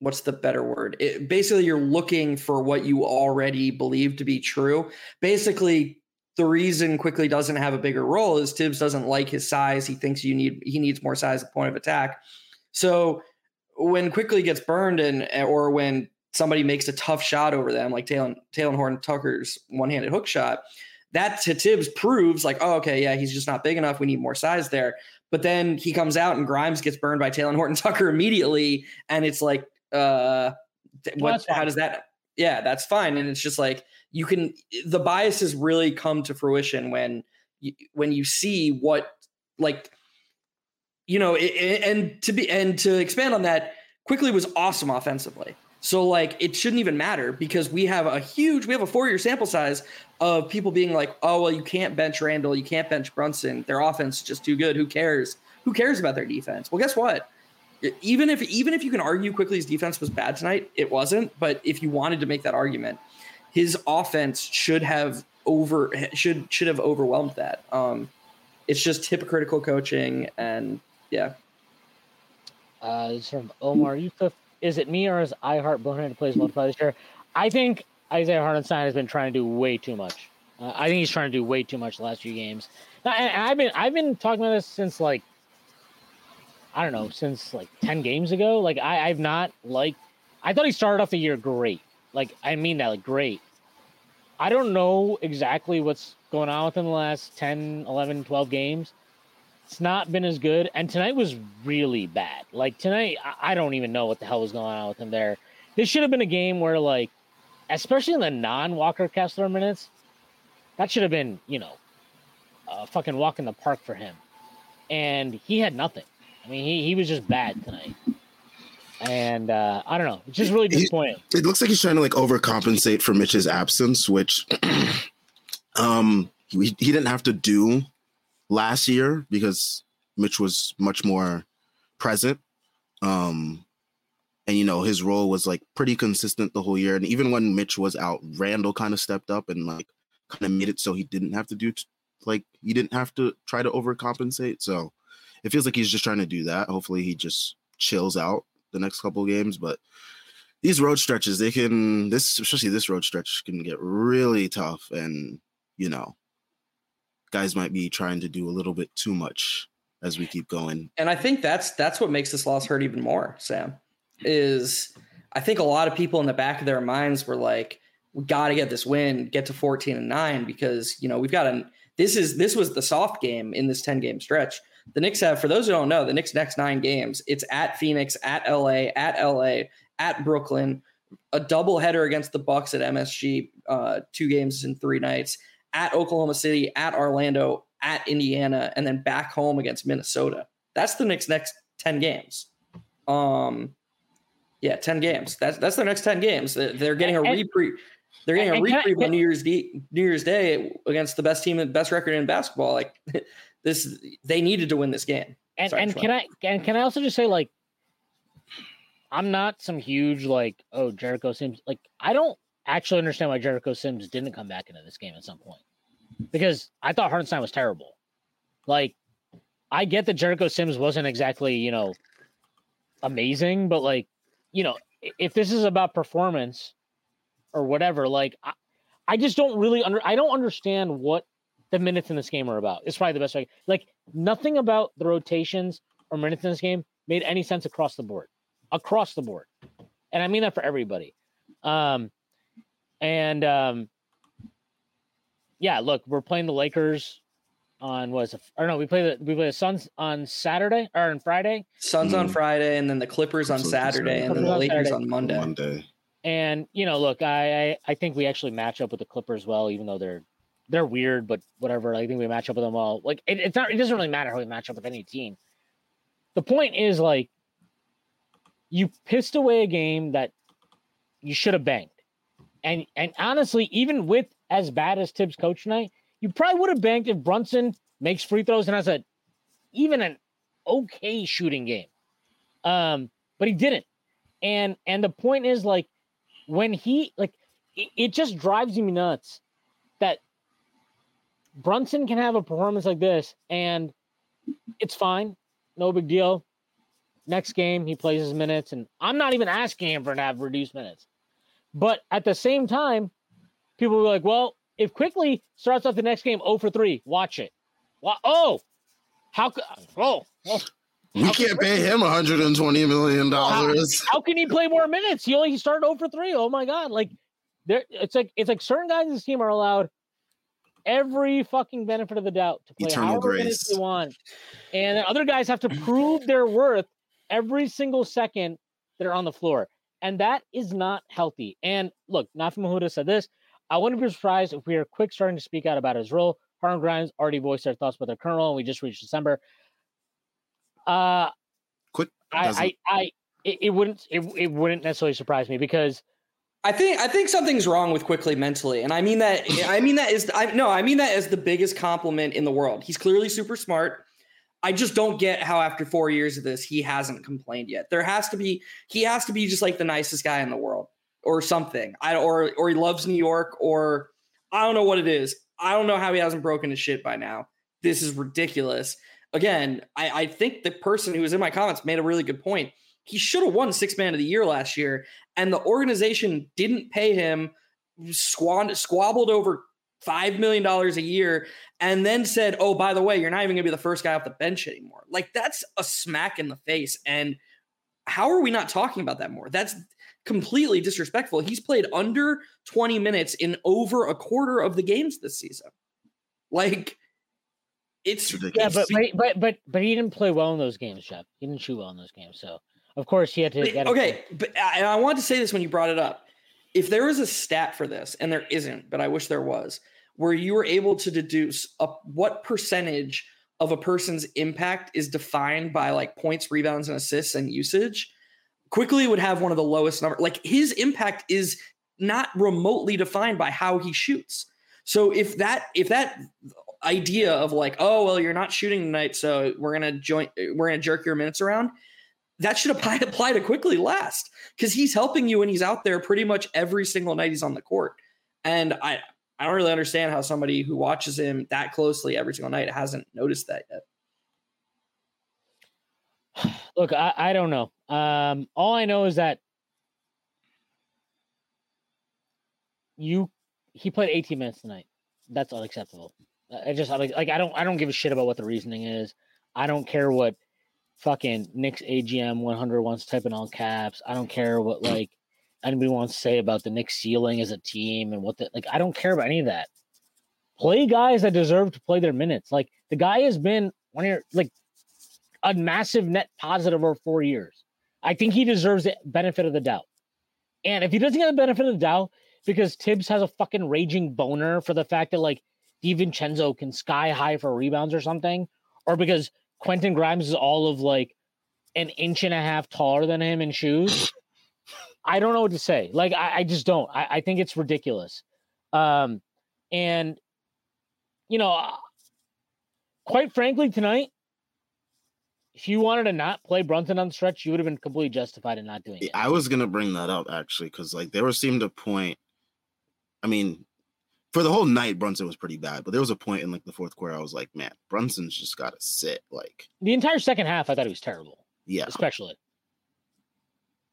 Speaker 4: what's the better word? It, basically you're looking for what you already believe to be true. Basically the reason Quickley doesn't have a bigger role is Thibs doesn't like his size. He thinks you need he needs more size at point of attack. So when Quickley gets burned and or when somebody makes a tough shot over them, like Talen Talen Horton Tucker's one-handed hook shot, that to Thibs proves like, oh, okay, yeah, he's just not big enough. We need more size there. But then he comes out and Grimes gets burned by Talen Horton Tucker immediately, and it's like, uh, what? How does that? Yeah, that's fine. And it's just like you can. The biases really come to fruition when you, when you see what like you know, it, and to be and to expand on that, Quickley was awesome offensively. So like it shouldn't even matter because we have a huge we have a four year sample size of people being like, oh well, you can't bench Randle you can't bench Brunson. Their offense is just too good. Who cares? Who cares about their defense? Well, guess what? Even if even if you can argue Quickley's defense was bad tonight, it wasn't. But if you wanted to make that argument, his offense should have over should should have overwhelmed that. Um, it's just hypocritical coaching and yeah.
Speaker 3: Uh, this from Omar Yusuf. Is it me or is I Heart Bonehead plays multiply this year? I think Isaiah Hartenstein has been trying to do way too much. Uh, I think he's trying to do way too much the last few games. Now, and I've been I've been talking about this since like I don't know since like ten games ago. Like I, I've not like I thought he started off the year great. Like I mean that like great. I don't know exactly what's going on with him the last 10, 11, 12 games. It's not been as good. And tonight was really bad. Like tonight, I don't even know what the hell was going on with him there. This should have been a game where, like, especially in the non Walker Kessler minutes, that should have been, you know, a fucking walk in the park for him. And he had nothing. I mean, he, he was just bad tonight. And uh, I don't know. It's just really disappointing.
Speaker 2: He, it looks like he's trying to like overcompensate for Mitch's absence, which um he, he didn't have to do last year because Mitch was much more present. Um, and you know his role was like pretty consistent the whole year. And even when Mitch was out, Randle kind of stepped up and like kind of made it so he didn't have to do t- like he didn't have to try to overcompensate. So it feels like he's just trying to do that. Hopefully he just chills out the next couple games, but these road stretches they can this especially this road stretch can get really tough and you know guys might be trying to do a little bit too much as we keep going.
Speaker 4: And I think that's that's what makes this loss hurt even more, Sam. Is I think a lot of people in the back of their minds were like, we got to get this win, get to 14 and 9 because, you know, we've got a this is this was the soft game in this 10 game stretch. The Knicks have for those who don't know, the Knicks next 9 games, it's at Phoenix, at LA, at LA, at Brooklyn, a double header against the Bucks at MSG, uh, two games in 3 nights at Oklahoma City, at Orlando, at Indiana, and then back home against Minnesota. That's the Knicks' next 10 games. Um, yeah, 10 games. That's that's their next 10 games. They're getting a reprieve. They're getting a reprieve on New Year's Day, New Year's Day against the best team and best record in basketball. Like this, they needed to win this game.
Speaker 3: And, Sorry, and can I and can I also just say like, I'm not some huge like oh Jericho Sims like I don't actually understand why Jericho Sims didn't come back into this game at some point because I thought Hartenstein was terrible. Like, I get that Jericho Sims wasn't exactly, you know, amazing, but like, you know, if this is about performance or whatever, like, I, I just don't really under, I don't understand what the minutes in this game are about. It's probably the best way. Like, nothing about the rotations or minutes in this game made any sense across the board, across the board. And I mean that for everybody. Um, and um, yeah, look, we're playing the Lakers on was or no, we play the we play the Suns on Saturday or on Friday.
Speaker 4: Suns mm-hmm. on Friday, and then the Clippers on Saturday, and then the Lakers on Monday.
Speaker 2: Monday.
Speaker 3: And you know, look, I, I I think we actually match up with the Clippers well, even though they're they're weird, but whatever. I think we match up with them all. Like it, it's not. It doesn't really matter how we match up with any team. The point is like you pissed away a game that you should have banked. And and honestly, even with as bad as Thibs coach tonight, you probably would have banked if Brunson makes free throws and has a even an okay shooting game. Um, but he didn't. And and the point is like when he like it, it just drives me nuts that Brunson can have a performance like this and it's fine, no big deal. Next game, he plays his minutes, and I'm not even asking him for to have reduced minutes. But at the same time, people were like, well, if Quickley starts off the next game 0 for 3, watch it. Well, oh, how could oh, oh
Speaker 2: we can't pay him 120 million dollars.
Speaker 3: How, how, can he play more minutes? He only started 0 for 3. Oh my god. Like there it's like it's like certain guys in this team are allowed every fucking benefit of the doubt to play Eternal however grace. they want. And other guys have to prove their worth every single second that are on the floor. And that is not healthy. And look, Nafi Mahuda said this. I wouldn't be surprised if we are quick starting to speak out about his role. Harlem Grimes already voiced their thoughts about their current role, and we just reached December. Uh
Speaker 2: quick.
Speaker 3: I, I, I, it, it wouldn't, it, it wouldn't necessarily surprise me because
Speaker 4: I think I think something's wrong with Quickley mentally, and I mean that. I mean that is I no, I mean that as the biggest compliment in the world. He's clearly super smart. I just don't get how after four years of this he hasn't complained yet. There has to be he has to be just like the nicest guy in the world or something. I or or he loves New York or I don't know what it is. I don't know how he hasn't broken his shit by now. This is ridiculous. Again, I, I think the person who was in my comments made a really good point. He should have won six man of the year last year, and the organization didn't pay him, squand- squabbled over $5 million a year, and then said, oh, by the way, you're not even going to be the first guy off the bench anymore. Like, that's a smack in the face. And how are we not talking about that more? That's completely disrespectful. He's played under 20 minutes in over a quarter of the games this season. Like, it's ridiculous.
Speaker 3: yeah, but, but but but he didn't play well in those games, Geoff. He didn't shoot well in those games, so of course he had to.
Speaker 4: Get okay, but uh, and I wanted to say this when you brought it up. If there was a stat for this, and there isn't, but I wish there was, where you were able to deduce a, what percentage of a person's impact is defined by like points, rebounds, and assists and usage, Quickley would have one of the lowest number. Like his impact is not remotely defined by how he shoots. So if that if that idea of like, oh well, you're not shooting tonight, so we're gonna join, we're gonna jerk your minutes around. That should apply apply to Quickley last because he's helping you and he's out there pretty much every single night he's on the court. And I I don't really understand how somebody who watches him that closely every single night hasn't noticed that
Speaker 3: yet. Look, I, I don't know. Um, all I know is that you he played 18 minutes tonight. That's unacceptable. I just like like I don't I don't give a shit about what the reasoning is. I don't care what fucking Knicks AGM 100 wants to type in all caps. I don't care what mm. like anybody wants to say about the Knicks ceiling as a team and what the like. I don't care about any of that. Play guys that deserve to play their minutes. Like the guy has been one year like a massive net positive over four years. I think he deserves the benefit of the doubt. And if he doesn't get the benefit of the doubt because Thibs has a fucking raging boner for the fact that like DiVincenzo can sky high for rebounds or something, or because Quentin Grimes is all of like an inch and a half taller than him in shoes. I don't know what to say. Like, I, I just don't. I, I, think it's ridiculous. Um, and you know, uh, quite frankly, tonight, if you wanted to not play Brunson on the stretch, you would have been completely justified in not doing it.
Speaker 2: I was gonna bring that up actually, because like there was seemed a point. I mean, for the whole night, Brunson was pretty bad, but there was a point in like the fourth quarter, I was like, man, Brunson's just got to sit. Like
Speaker 3: the entire second half, I thought he was terrible.
Speaker 2: Yeah,
Speaker 3: especially.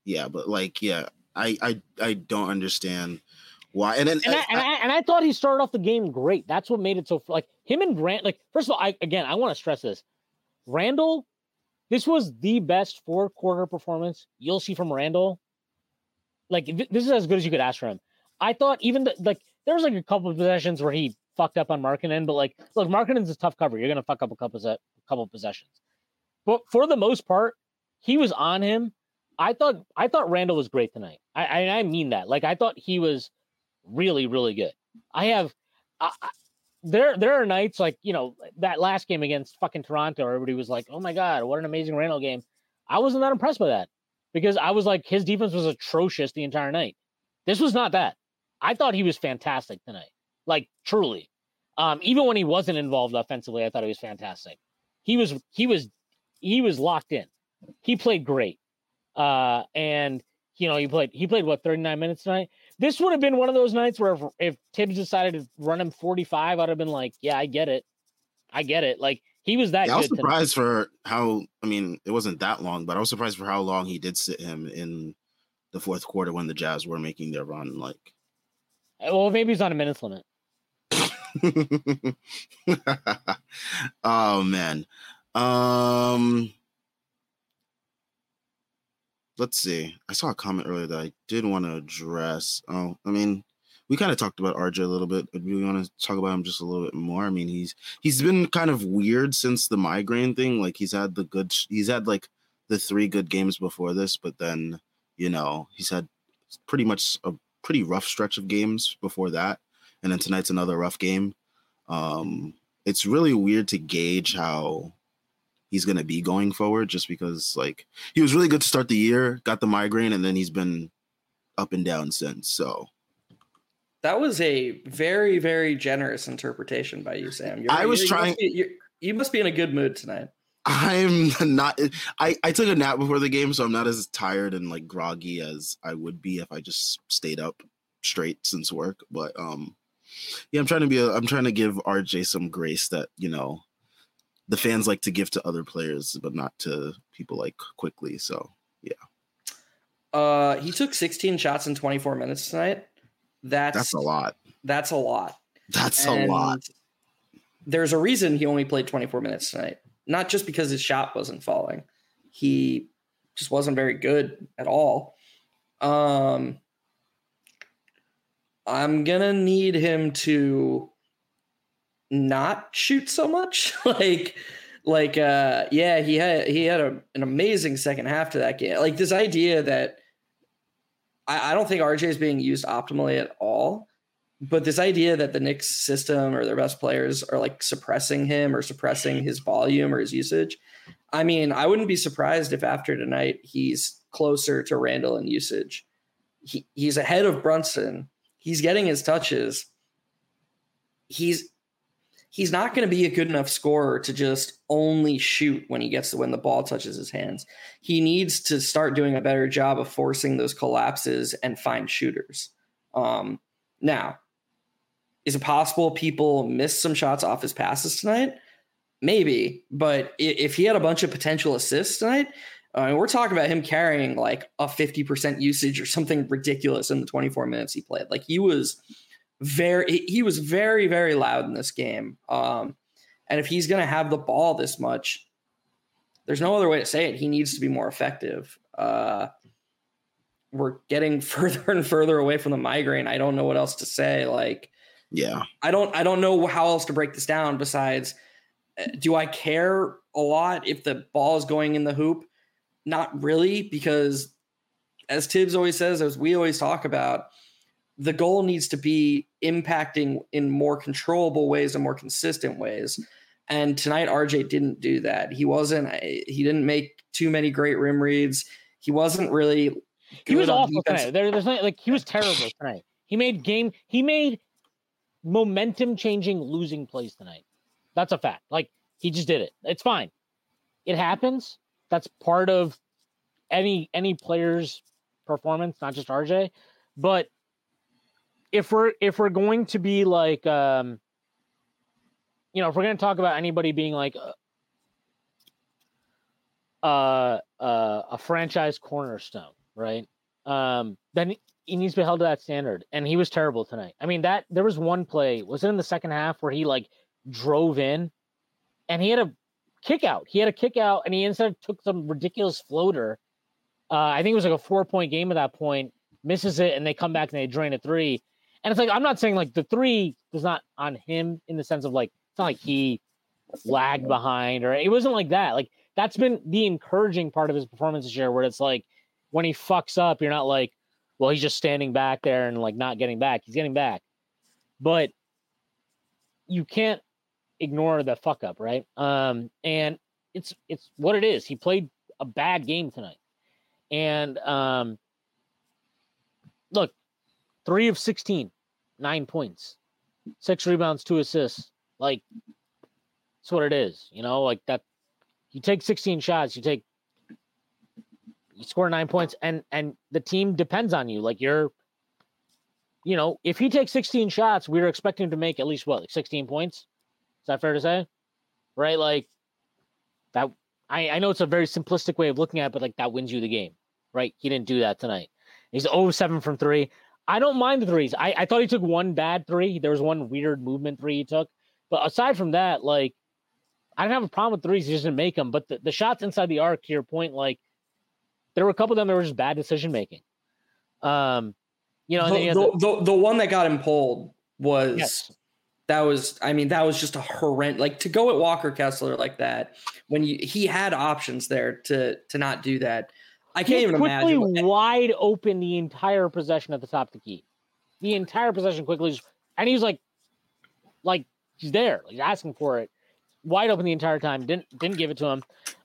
Speaker 2: Yeah, but like, yeah, I I I don't understand why. And then
Speaker 3: and I, I, and I, and I thought he started off the game great. That's what made it so like him and Grant. Like first of all, I again I want to stress this. Randle. this was the best four quarter performance you'll see from Randle. Like this is as good as you could ask for him. I thought even the, like there was like a couple of possessions where he fucked up on Markkanen, but like, look, Markkanen's a tough cover. You're gonna fuck up a couple a couple of possessions, but for the most part, he was on him. I thought I thought Randle was great tonight. I I, I mean that. Like I thought he was really really good. I have. I, there, there are nights like you know that last game against fucking Toronto. Everybody was like, "Oh my god, what an amazing Randle game!" I wasn't that impressed by that because I was like, his defense was atrocious the entire night. This was not that. I thought he was fantastic tonight. Like truly. Um, even when he wasn't involved offensively, I thought he was fantastic. He was he was he was locked in. He played great. Uh, and you know, he played he played what 39 minutes tonight. This would have been one of those nights where if, if Thibs decided to run him 45, I'd have been like, yeah, I get it. I get it. Like he was that
Speaker 2: Yeah, I was
Speaker 3: good. tonight.
Speaker 2: surprised for how. I mean, it wasn't that long, but I was surprised for how long he did sit him in the fourth quarter when the Jazz were making their run. Like,
Speaker 3: Well, maybe he's on a minutes limit.
Speaker 2: oh man. Um let's see. I saw a comment earlier that I did want to address. Oh, I mean, we kind of talked about RJ a little bit, we want to talk about him just a little bit more. I mean, he's he's been kind of weird since the migraine thing. Like he's had the good he's had like the three good games before this, but then, you know, he's had pretty much a pretty rough stretch of games before that. And then tonight's another rough game. Um it's really weird to gauge how he's going to be going forward just because like he was really good to start the year, got the migraine and then he's been up and down since. So,
Speaker 4: That was a very, very generous interpretation by you, Sam. You're,
Speaker 2: I was
Speaker 4: you
Speaker 2: trying-
Speaker 4: Must be, you're- you must be in a good mood tonight.
Speaker 2: I'm not I I took a nap before the game so I'm not as tired and like groggy as I would be if I just stayed up straight since work, but um yeah, I'm trying to be a, I'm trying to give RJ some grace that, you know, the fans like to give to other players but not to people like Quickley. So, yeah.
Speaker 4: Uh, he took 16 shots in 24 minutes tonight. That's
Speaker 2: that's a lot.
Speaker 4: That's a lot.
Speaker 2: That's a lot.
Speaker 4: There's a reason he only played 24 minutes tonight. Not just because his shot wasn't falling. He just wasn't very good at all. Um I'm to need him to not shoot so much. like like uh yeah, he had he had a, an amazing second half to that game. Like this idea that I, I don't think RJ is being used optimally at all but this idea that the Knicks system or their best players are like suppressing him or suppressing his volume or his usage. I mean, I wouldn't be surprised if after tonight he's closer to Randle in usage. He, he's ahead of Brunson. He's getting his touches. He's he's not going to be a good enough scorer to just only shoot when he gets to when the ball touches his hands. He needs to start doing a better job of forcing those collapses and find shooters. Um, now, is it possible people missed some shots off his passes tonight? Maybe, but if he had a bunch of potential assists tonight, uh, we're talking about him carrying like a 50% usage or something ridiculous in the 24 minutes he played. Like he was very, he was very, very loud in this game. Um, and if he's going to have the ball this much, there's no other way to say it. He needs to be more effective. Uh, we're getting further and further away from the migraine. I don't know what else to say. Like,
Speaker 2: Yeah.
Speaker 4: I don't I don't know how else to break this down besides uh, do I care a lot if the ball is going in the hoop? Not really because as Thibs always says as we always talk about the goal needs to be impacting in more controllable ways and more consistent ways. And tonight RJ didn't do that. He wasn't he didn't make too many great rim reads. He wasn't really
Speaker 3: He was awful
Speaker 4: defense.
Speaker 3: tonight. There, there's not like he was terrible tonight. He made game. He made momentum changing losing plays tonight. That's a fact. Like he just did it. It's fine. It happens. That's part of any any player's performance, not just RJ. But if we're if we're going to be like um you know, if we're going to talk about anybody being like a, uh, uh a franchise cornerstone, right? Um then he needs to be held to that standard. And he was terrible tonight. I mean, that there was one play, was it in the second half where he like drove in and he had a kick out. He had a kick out and he instead took some ridiculous floater. Uh, I think it was like a four point game at that point, misses it, and they come back and they drain a three. And it's like, I'm not saying like the three was not on him in the sense of like, it's not like he lagged behind or it wasn't like that. Like, that's been the encouraging part of his performance this year, where it's like when he fucks up, you're not like, well, he's just standing back there and like not getting back. He's getting back. But you can't ignore the fuck up, right? Um, and it's it's what it is. He played a bad game tonight. And um look, three of 16, nine points. six rebounds, two assists. Like, that's what it is. You know, like that. You take 16 shots, you take, you score nine points, and and the team depends on you. Like you're, you know, if he takes 16 shots, we are expecting him to make at least what, like 16 points. Is that fair to say? Right? Like that. I I know it's a very simplistic way of looking at, it, but like that wins you the game, right? He didn't do that tonight. He's 0 7 from three. I don't mind the threes. I, I thought he took one bad three. There was one weird movement three he took. But aside from that, like, I don't have a problem with threes. He just didn't make them. But the, the shots inside the arc, to your point, like, there were a couple of them that were just bad decision making. Um, you know,
Speaker 4: the, the, the, the, one that got him pulled was yes. that was, I mean, that was just a horrendous, like to go at Walker Kessler like that when you, he had options there to, to not do that. I can't even
Speaker 3: quickly
Speaker 4: imagine.
Speaker 3: wide open the entire possession at the top of the key. The entire possession Quickley, and he's like, like he's there, like asking for it, wide open the entire time. Didn't didn't give it to him.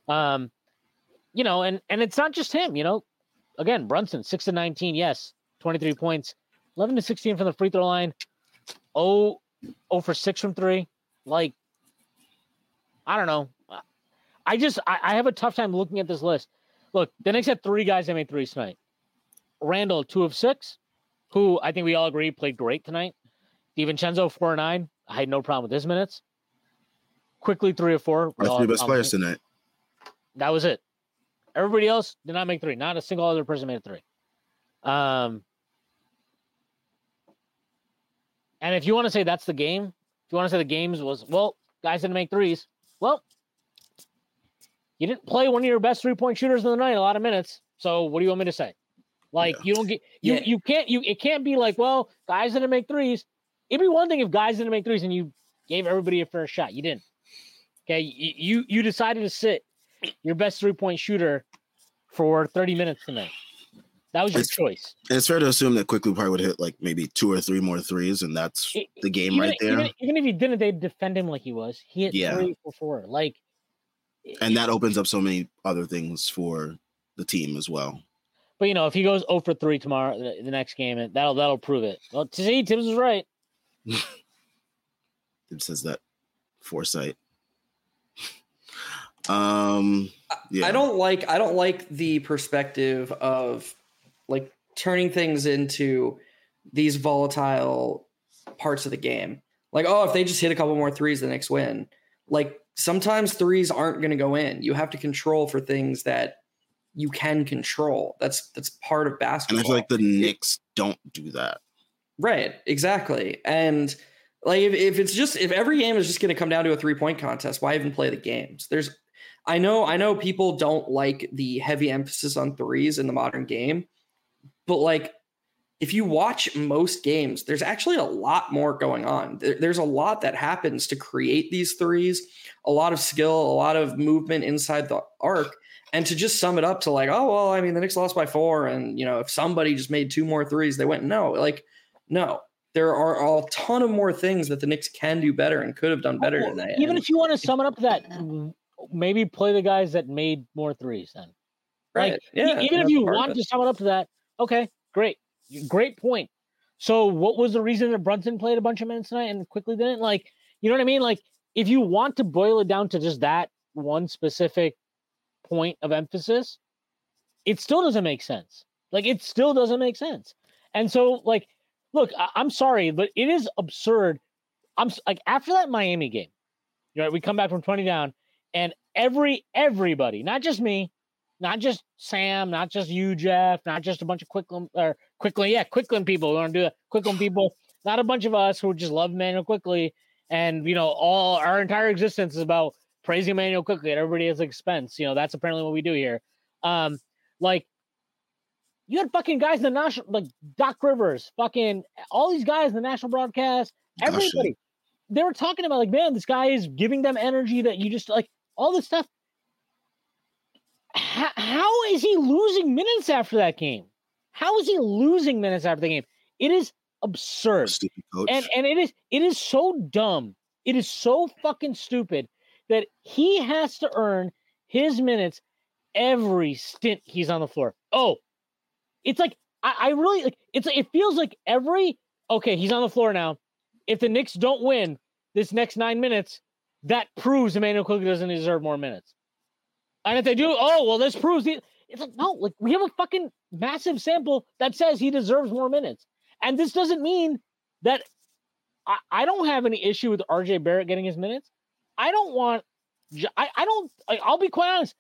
Speaker 3: Um, you know, and and it's not just him. You know, again, Brunson six to nineteen, yes, twenty three points, eleven to sixteen from the free throw line. Oh, oh for six from three. Like, I don't know. I just I, I have a tough time looking at this list Look, the Knicks had three guys that made threes tonight. Randle, two of six, who I think we all agree played great tonight. DiVincenzo, four or nine. I had no problem with his minutes. Quickley, three or four.
Speaker 2: Our three best players tonight.
Speaker 3: That was it. Everybody else did not make three. Not a single other person made a three. Um, and if you want to say that's the game, if you want to say the games was well, guys didn't make threes. Well, you didn't play one of your best three point shooters in the night a lot of minutes. So what do you want me to say? Like yeah. you don't get you yeah. you can't you it can't be like well guys didn't make threes. It'd be one thing if guys didn't make threes and you gave everybody a fair shot. You didn't. Okay, you you decided to sit your best three point shooter for thirty minutes tonight. That was your
Speaker 2: it's,
Speaker 3: choice.
Speaker 2: It's fair to assume that Quickley probably would hit like maybe two or three more threes, and that's the game
Speaker 3: even,
Speaker 2: right there.
Speaker 3: Even, even, if he didn't, they'd defend him like he was. He hit yeah. three for four. Like
Speaker 2: and that opens up so many other things for the team as well.
Speaker 3: But you know, if he goes 0 for 3 tomorrow, the next game, that'll that'll prove it. Well, see, Thibs was right.
Speaker 2: Thibs says that foresight. Um,
Speaker 4: yeah. I don't like I don't like the perspective of like turning things into these volatile parts of the game. Like, oh, if they just hit a couple more threes, the Knicks win. Like sometimes threes aren't going to go in. You have to control for things that you can control. That's that's part of basketball.
Speaker 2: And I feel like the Knicks don't do that.
Speaker 4: Right, exactly. And like if, if it's just if every game is just going to come down to a three point contest, why even play the games? There's I know I know people don't like the heavy emphasis on threes in the modern game, but like if you watch most games, there's actually a lot more going on. There, there's a lot that happens to create these threes, a lot of skill, a lot of movement inside the arc. And to just sum it up to like, oh, well, I mean, the Knicks lost by four. And, you know, if somebody just made two more threes, they went, no, like, no. There are a ton of more things that the Knicks can do better and could have done better well, tonight.
Speaker 3: Even if you want to sum it up to that, maybe play the guys that made more threes then. Right. Like, yeah, even if you want to sum it up to that, okay, great Great point. So, what was the reason that Brunson played a bunch of minutes tonight and Quickley didn't? Like, you know what I mean? Like, if you want to boil it down to just that one specific point of emphasis, it still doesn't make sense. Like, it still doesn't make sense. And so, like, look, I- am sorry, but it is absurd. I'm like after that Miami game, right? We come back from 20 down, and every everybody, not just me, not just Sam, not just you, Geoff, not just a bunch of Quickley or Quickley, yeah, Quickley people. Want to do it. Quickley people, not a bunch of us who just love Manuel Quickley, and you know, all our entire existence is about praising Manuel Quickley at everybody's expense. You know, that's apparently what we do here. Um, like you had fucking guys in the national, like Doc Rivers, fucking all these guys in the national broadcast, everybody. Gosh. They were talking about like, man, this guy is giving them energy that you just like all this stuff how, how is he losing minutes after that game? How is he losing minutes after the game? It is absurd. And and it is it is so dumb. It is so fucking stupid that he has to earn his minutes every stint he's on the floor. Oh, it's like I, I really like it's it feels like every okay, he's on the floor now. if the Knicks don't win this next nine minutes, that proves Immanuel Quickley doesn't deserve more minutes. And if they do, oh well, this proves he. It's like no, like we have a fucking massive sample that says he deserves more minutes, and this doesn't mean that I, I don't have any issue with RJ Barrett getting his minutes. I don't want. I, I don't. I, I'll be quite honest.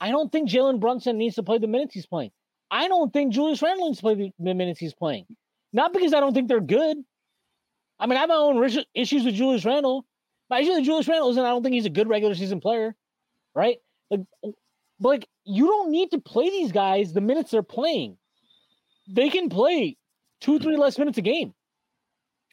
Speaker 3: I don't think Jalen Brunson needs to play the minutes he's playing. I don't think Julius Randle needs to play the, the minutes he's playing. Not because I don't think they're good. I mean, I have my own issues with Julius Randle. Issue with Julius Randle isn't. I don't think he's a good regular season player, right? Like, but like you don't need to play these guys the minutes they're playing. They can play two, three less minutes a game,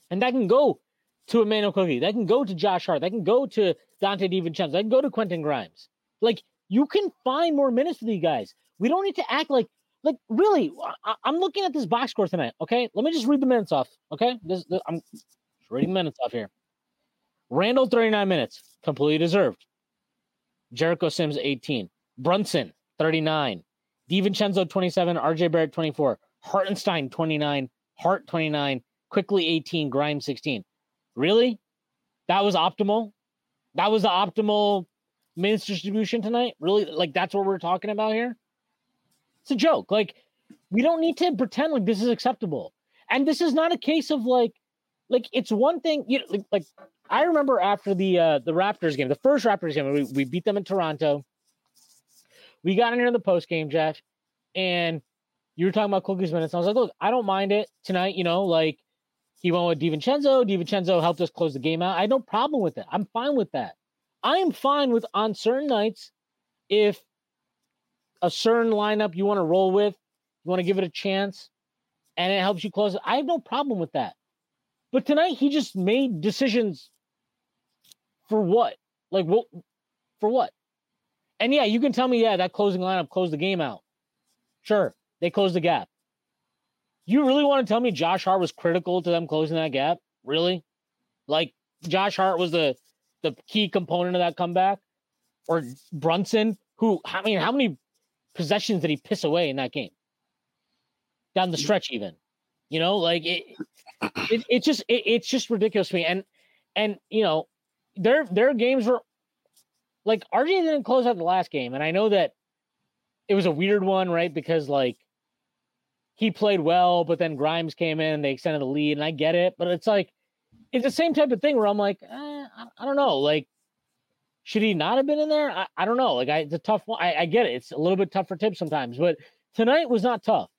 Speaker 3: and that can go to Immanuel Quickley. That can go to Josh Hart. That can go to Donte DiVincenzo. That can go to Quentin Grimes. Like you can find more minutes for these guys. We don't need to act like like really. I, am looking at this box score tonight. Okay, let me just read the minutes off. Okay, this, this I'm reading minutes off here. Randle 39 minutes, completely deserved. Jericho Sims 18, Brunson 39, DiVincenzo 27, RJ Barrett 24, Hartenstein 29, Hart 29, Quickley, 18, Grimes 16. Really? That was optimal? That was the optimal minutes distribution tonight? Really? Like that's what we're talking about here? It's a joke. Like we don't need to pretend like this is acceptable. And this is not a case of like like it's one thing you know, like, like I remember after the uh the Raptors game, the first Raptors game, we, we beat them in Toronto. We got in here in the post game, Geoff, and you were talking about Cookies minutes. I was like, look, I don't mind it tonight. You know, like he went with DiVincenzo. DiVincenzo helped us close the game out. I had no problem with it. I'm fine with that. I am fine with on certain nights if a certain lineup you want to roll with, you want to give it a chance, and it helps you close. I have no problem with that. But tonight he just made decisions for what? Like what for what? And yeah, you can tell me, yeah, that closing lineup closed the game out. Sure, they closed the gap. You really want to tell me Josh Hart was critical to them closing that gap? Really? Like Josh Hart was the the key component of that comeback? Or Brunson, who I mean, how many possessions did he piss away in that game? Down the stretch, even. You know, like it it, it just it, it's just ridiculous to me. And and you know, their their games were like RJ didn't close out the last game, and I know that it was a weird one, right? Because like he played well, but then Grimes came in, they extended the lead, and I get it, but it's like it's the same type of thing where I'm like, eh, I, I, don't know, like should he not have been in there? I, I don't know. Like I, it's a tough one. I, I get it. It's a little bit tough for Thibs sometimes, but tonight was not tough.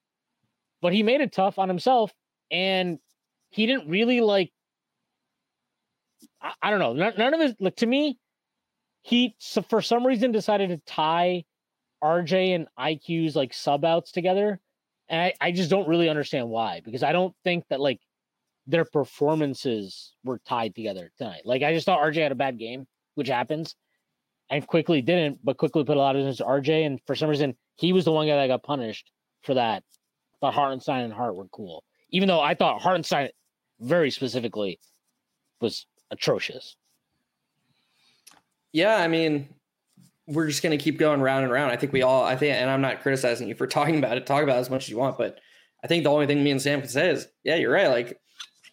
Speaker 3: But he made it tough on himself, and he didn't really like. I, I don't know. None, none of his like to me. He so for some reason decided to tie RJ and IQ's like sub outs together. And I, I just don't really understand why, because I don't think that like their performances were tied together tonight. Like I just thought RJ had a bad game, which happens, and Quickley didn't, but Quickley put a lot of into RJ, and for some reason he was the one guy that got punished for that. Thought Hartenstein and Hart were cool, even though I thought Hartenstein very specifically was atrocious.
Speaker 4: Yeah, I mean, we're just gonna keep going round and round. I think we all, I think, and I'm not criticizing you for talking about it. Talk about it as much as you want, but I think the only thing me and Sam can say is, yeah, you're right. Like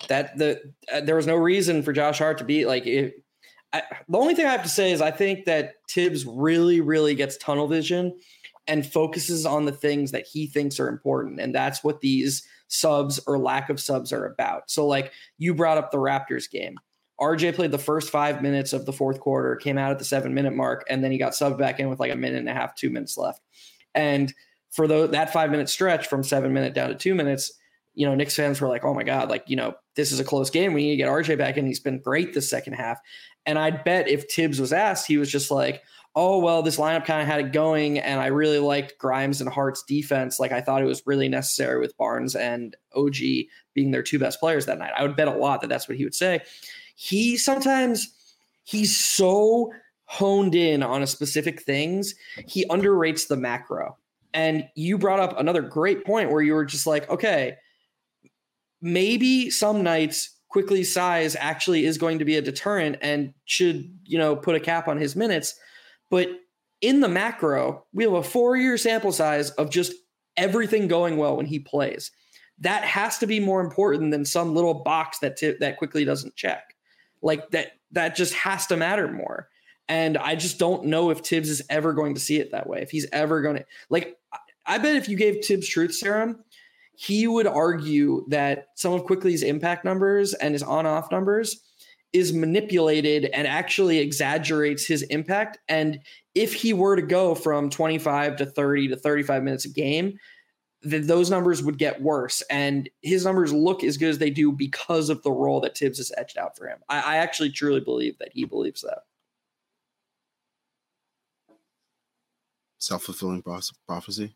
Speaker 4: that, the uh, there was no reason for Josh Hart to be like. It, I, the only thing I have to say is I think that Thibs really, really gets tunnel vision and focuses on the things that he thinks are important, and that's what these subs or lack of subs are about. So, like you brought up the Raptors game. RJ played the first five minutes of the fourth quarter, came out at the seven minute mark, and then he got subbed back in with like a minute and a half, two minutes left. And for the, that five minute stretch from seven minute down to two minutes, you know, Knicks fans were like, oh my God, like, you know, this is a close game. We need to get RJ back in. He's been great the second half. And I'd bet if Thibs was asked, he was just like, oh, well, this lineup kind of had it going. And I really liked Grimes and Hart's defense. Like, I thought it was really necessary with Barnes and OG being their two best players that night. I would bet a lot that that's what he would say. He sometimes, he's so honed in on a specific things, he underrates the macro. And you brought up another great point where you were just like, okay, maybe some nights Quickley size actually is going to be a deterrent and should, you know, put a cap on his minutes. But in the macro, we have a four year sample size of just everything going well when he plays. that has to be more important than some little box that t- that Quickley doesn't check. Like that that just has to matter more. And I just don't know if Thibs is ever going to see it that way. If he's ever going to like I bet if you gave Thibs truth serum, he would argue that some of Quickley's impact numbers and his on-off numbers is manipulated and actually exaggerates his impact. And if he were to go from 25 to 30 to 35 minutes a game, those numbers would get worse. And his numbers look as good as they do because of the role that Thibs has etched out for him. I, I actually truly believe that he believes that.
Speaker 2: Self fulfilling prophecy.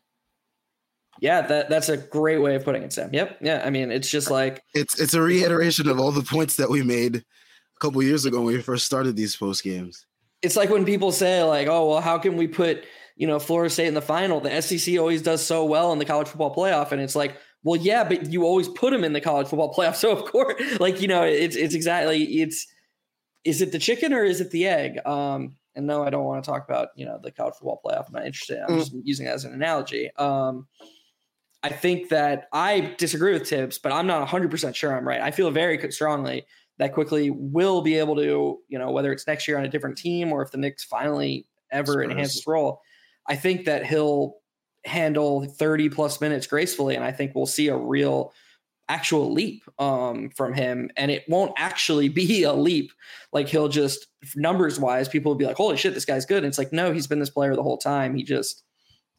Speaker 4: Yeah, that that's a great way of putting it, Sam. Yep. Yeah. I mean, it's just like
Speaker 2: it's it's a reiteration of all the points that we made a couple years ago when we first started these post games.
Speaker 4: It's like when people say, like, oh, well, how can we put, you know, Florida State in the final? The SEC always does so well in the college football playoff. And it's like, well, yeah, but you always put them in the college football playoff. So of course, like, you know, it's it's exactly it's is it the chicken or is it the egg? Um, and no, I don't want to talk about, you know, the college football playoff. I'm not interested. I'm mm. just using it as an analogy. Um, I think that I disagree with Thibs, but I'm not 100% sure I'm right. I feel very strongly that Quickley will be able to, you know, whether it's next year on a different team or if the Knicks finally ever Spurs. enhance his role, I think that he'll handle 30 plus minutes gracefully. And I think we'll see a real actual leap um, from him. And it won't actually be a leap. Like he'll just numbers wise, people will be like, holy shit, this guy's good. And it's like, no, he's been this player the whole time. He just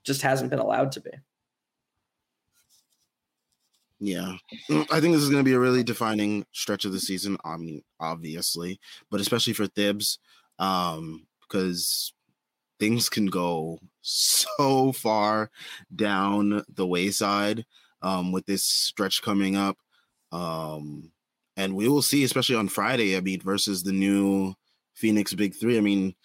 Speaker 4: just hasn't been allowed to be.
Speaker 2: Yeah, mm, I think this is going to be a really defining stretch of the season. I mean, obviously, but especially for Thibs, um, because things can go so far down the wayside um, with this stretch coming up. Um, and we will see, especially on Friday, I mean, versus the new Phoenix Big Three. I mean,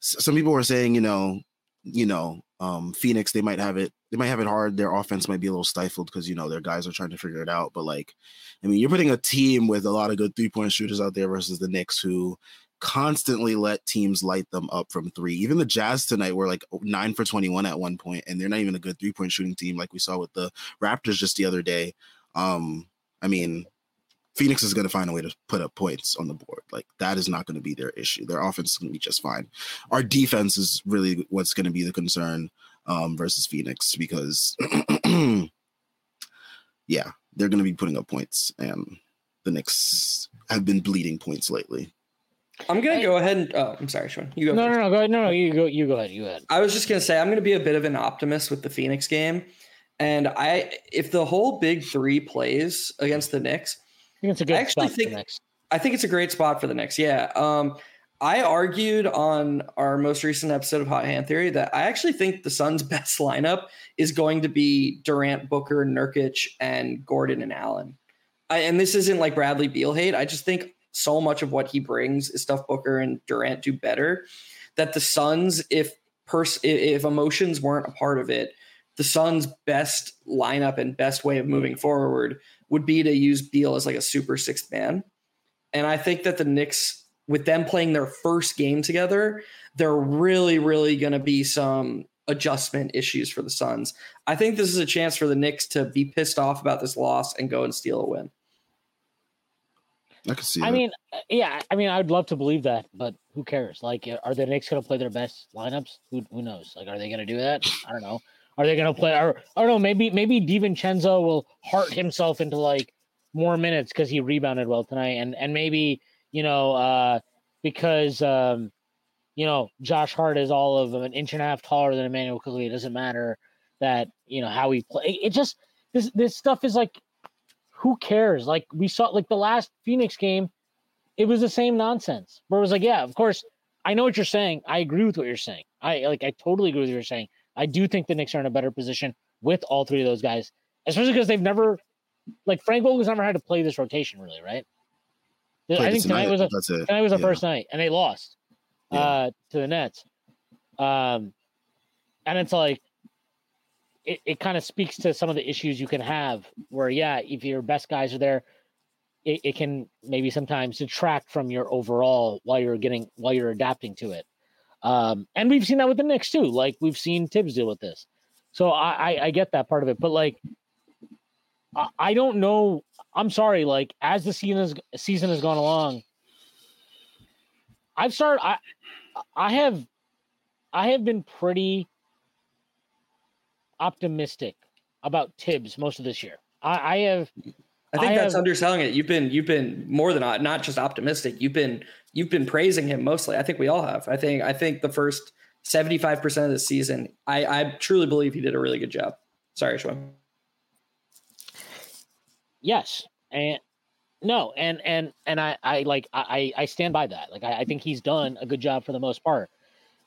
Speaker 2: some people were saying, you know, you know, um, Phoenix, they might have it, they might have it hard. Their offense might be a little stifled because you know their guys are trying to figure it out. But like, I mean, you're putting a team with a lot of good three point shooters out there versus the Knicks, who constantly let teams light them up from three. Even the Jazz tonight were like nine for 21 at one point, and they're not even a good three point shooting team like we saw with the Raptors just the other day. Um, I mean, Phoenix is going to find a way to put up points on the board. Like that is not going to be their issue. Their offense is going to be just fine. Our defense is really what's going to be the concern um, versus Phoenix because, yeah, they're going to be putting up points, and the Knicks have been bleeding points lately.
Speaker 4: I'm gonna go ahead and oh, I'm sorry, Sean.
Speaker 3: You go. No, first. no, no, go ahead. No, no, you go. You go ahead. You go ahead.
Speaker 4: I was just gonna say I'm gonna be a bit of an optimist with the Phoenix game, and I if the whole big three plays against the Knicks,
Speaker 3: I think it's a good I actually think,
Speaker 4: I think it's a great spot for the Knicks. Yeah. Um, I argued on our most recent episode of Hot Hand Theory that I actually think the Suns' best lineup is going to be Durant, Booker, Nurkic, and Gordon and Allen. I, and this isn't like Bradley Beal hate. I just think so much of what he brings is stuff Booker and Durant do better. That the Suns, if pers- if emotions weren't a part of it, the Suns' best lineup and best way of moving forward would be to use Beal as like a super sixth man. And I think that the Knicks, with them playing their first game together, they're really, really going to be some adjustment issues for the Suns. I think this is a chance for the Knicks to be pissed off about this loss and go and steal a win.
Speaker 2: I can see.
Speaker 3: I that. mean, yeah, I mean, I'd love to believe that, but who cares? Like, are the Knicks going to play their best lineups? Who who knows? Like, are they going to do that? I don't know. Are they going to play? Or I don't know. Maybe maybe DiVincenzo will heart himself into like more minutes because he rebounded well tonight, and and maybe you know uh because um you know Josh Hart is all of an inch and a half taller than Immanuel Quickley. It doesn't matter that you know how he play. It just this this stuff is like who cares? Like we saw like the last Phoenix game, it was the same nonsense. Where it was like, yeah, of course, I know what you're saying. I agree with what you're saying. I like I totally agree with what you're saying. I do think the Knicks are in a better position with all three of those guys, especially because they've never like Frank Vogel's never had to play this rotation really, right? I think tonight, was a tonight was the yeah. first night, and they lost yeah. uh, to the Nets. Um, and it's like it, it kind of speaks to some of the issues you can have where, yeah, if your best guys are there, it, it can maybe sometimes detract from your overall while you're getting while you're adapting to it. Um, and we've seen that with the Knicks too. Like we've seen Thibs deal with this. So I, I, I get that part of it, but like I, I don't know. I'm sorry. Like as the season has, season has gone along, I've started. I I have I have been pretty optimistic about Thibs most of this year. I, I have.
Speaker 4: I think
Speaker 3: I
Speaker 4: that's
Speaker 3: have-
Speaker 4: underselling it. You've been you've been more than not not just optimistic. You've been you've been praising him mostly. I think we all have. I think I think the first seventy five percent of the season, I I truly believe he did a really good job. Sorry, Shwin.
Speaker 3: Yes, and no, and and and I I like I I stand by that. Like I, I think he's done a good job for the most part.